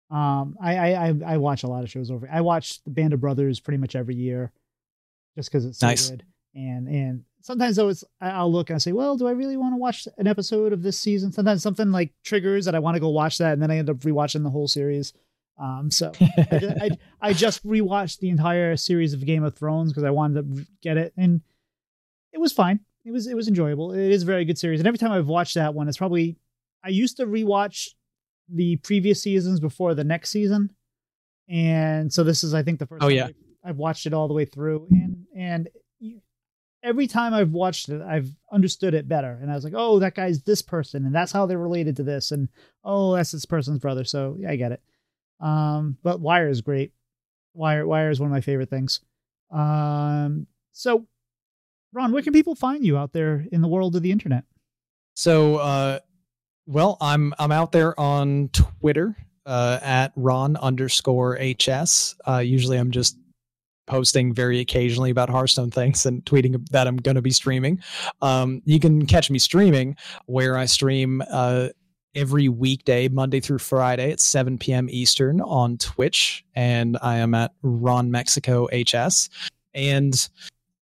Um, I, I I watch a lot of shows over. I watch the Band of Brothers pretty much every year, just because it's so nice. good. And and sometimes though it's I'll look and I say, well, do I really want to watch an episode of this season? Sometimes something like triggers that I want to go watch that, and then I end up rewatching the whole series. Um, so I, just, I, I just rewatched the entire series of Game of Thrones because I wanted to get it, and it was fine. It was it was enjoyable. It is a very good series, and every time I've watched that one, it's probably I used to rewatch the previous seasons before the next season, and so this is I think the first. Oh yeah, I've watched it all the way through, and and every time I've watched it, I've understood it better, and I was like, oh, that guy's this person, and that's how they're related to this, and oh, that's this person's brother. So yeah, I get it. Um, but Wire is great. Wire Wire is one of my favorite things. Um, so Ron, where can people find you out there in the world of the internet? So, uh, well, I'm I'm out there on Twitter uh, at Ron underscore HS. Uh, usually, I'm just posting very occasionally about Hearthstone things and tweeting that I'm going to be streaming. Um, you can catch me streaming where I stream uh, every weekday, Monday through Friday at 7 p.m. Eastern on Twitch, and I am at Ron Mexico HS. And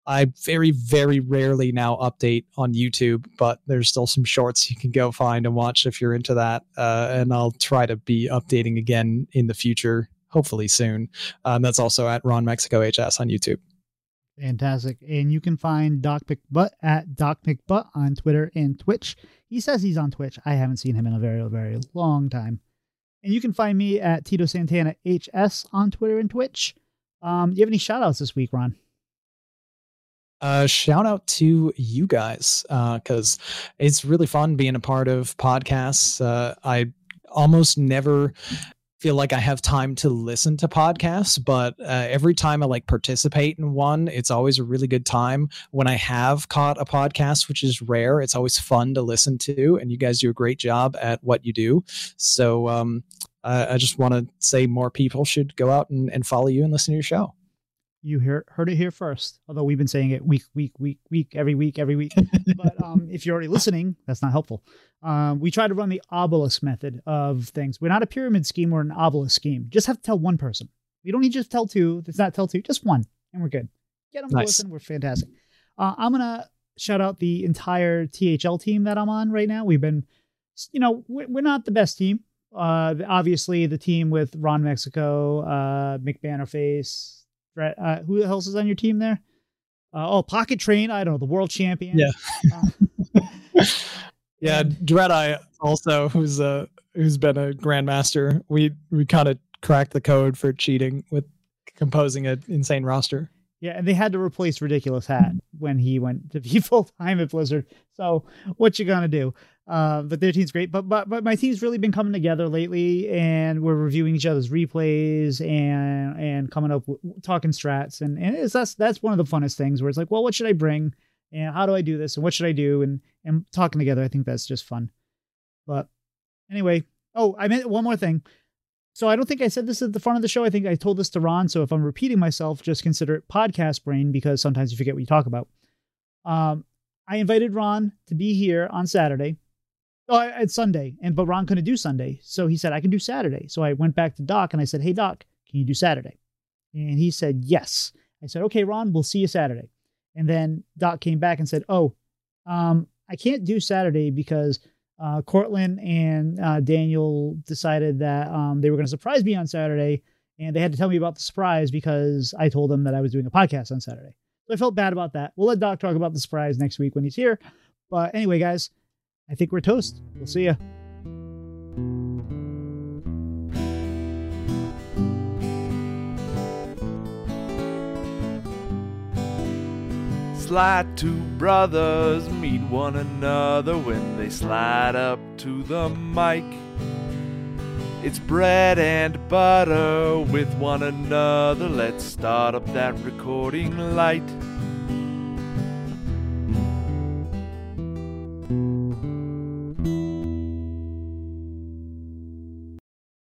I very, very rarely now update on YouTube, but there's still some shorts you can go find and watch if you're into that. Uh, and I'll try to be updating again in the future, hopefully soon. Um, that's also at Ron Mexico HS on YouTube. Fantastic. And you can find Doc McButt at Doc McButt on Twitter and Twitch. He says he's on Twitch. I haven't seen him in a very, very long time. And you can find me at Tito Santana HS on Twitter and Twitch. Um, do you have any shout outs this week, Ron? Uh, shout out to you guys because uh, it's really fun being a part of podcasts. Uh, I almost never feel like I have time to listen to podcasts, but uh, every time I like participate in one, it's always a really good time. When I have caught a podcast, which is rare, it's always fun to listen to, and you guys do a great job at what you do. So um, I just want to say more people should go out and, and follow you and listen to your show. You hear, heard it here first. Although we've been saying it week, week, week, week, every week, every week. but um, if you're already listening, that's not helpful. Um, we try to run the obelisk method of things. We're not a pyramid scheme. We're an obelisk scheme. Just have to tell one person. We don't need to just tell two. It's not tell two. Just one, and we're good. Get them nice. to listen. We're fantastic. Uh, I'm gonna shout out the entire THL team that I'm on right now. We've been, you know, we're not the best team. Uh, obviously, the team with Ron Mexico, uh, Mick Uh, who else is on your team there? Uh, oh, Pocket Train. I don't know the world champion. Yeah. Uh, yeah, Dreadeye also, who's a who's been a grandmaster. We we kind of cracked the code for cheating with composing an insane roster. Yeah, and they had to replace Ridiculous Hat when he went to be full time at Blizzard. So what you gonna do? Uh, but their team's great. But but but my team's really been coming together lately, and we're reviewing each other's replays and and coming up with, talking strats, and and it's that's that's one of the funnest things where it's like, well, what should I bring, and how do I do this, and what should I do, and and talking together. I think that's just fun. But anyway, oh, I meant one more thing. So I don't think I said this at the front of the show. I think I told this to Ron. So if I'm repeating myself, just consider it podcast brain because sometimes you forget what you talk about. Um, I invited Ron to be here on Saturday Oh, it's Sunday, and but Ron couldn't do Sunday, so he said I can do Saturday. So I went back to Doc and I said, "Hey Doc, can you do Saturday?" And he said yes. I said, "Okay, Ron, we'll see you Saturday." And then Doc came back and said, "Oh, um, I can't do Saturday because uh, Cortland and uh, Daniel decided that um, they were going to surprise me on Saturday, and they had to tell me about the surprise because I told them that I was doing a podcast on Saturday. So I felt bad about that. We'll let Doc talk about the surprise next week when he's here. But anyway, guys, I think we're toast. We'll see you. Slide two brothers meet one another when they slide up to the mic. It's bread and butter with one another. Let's start up that recording light.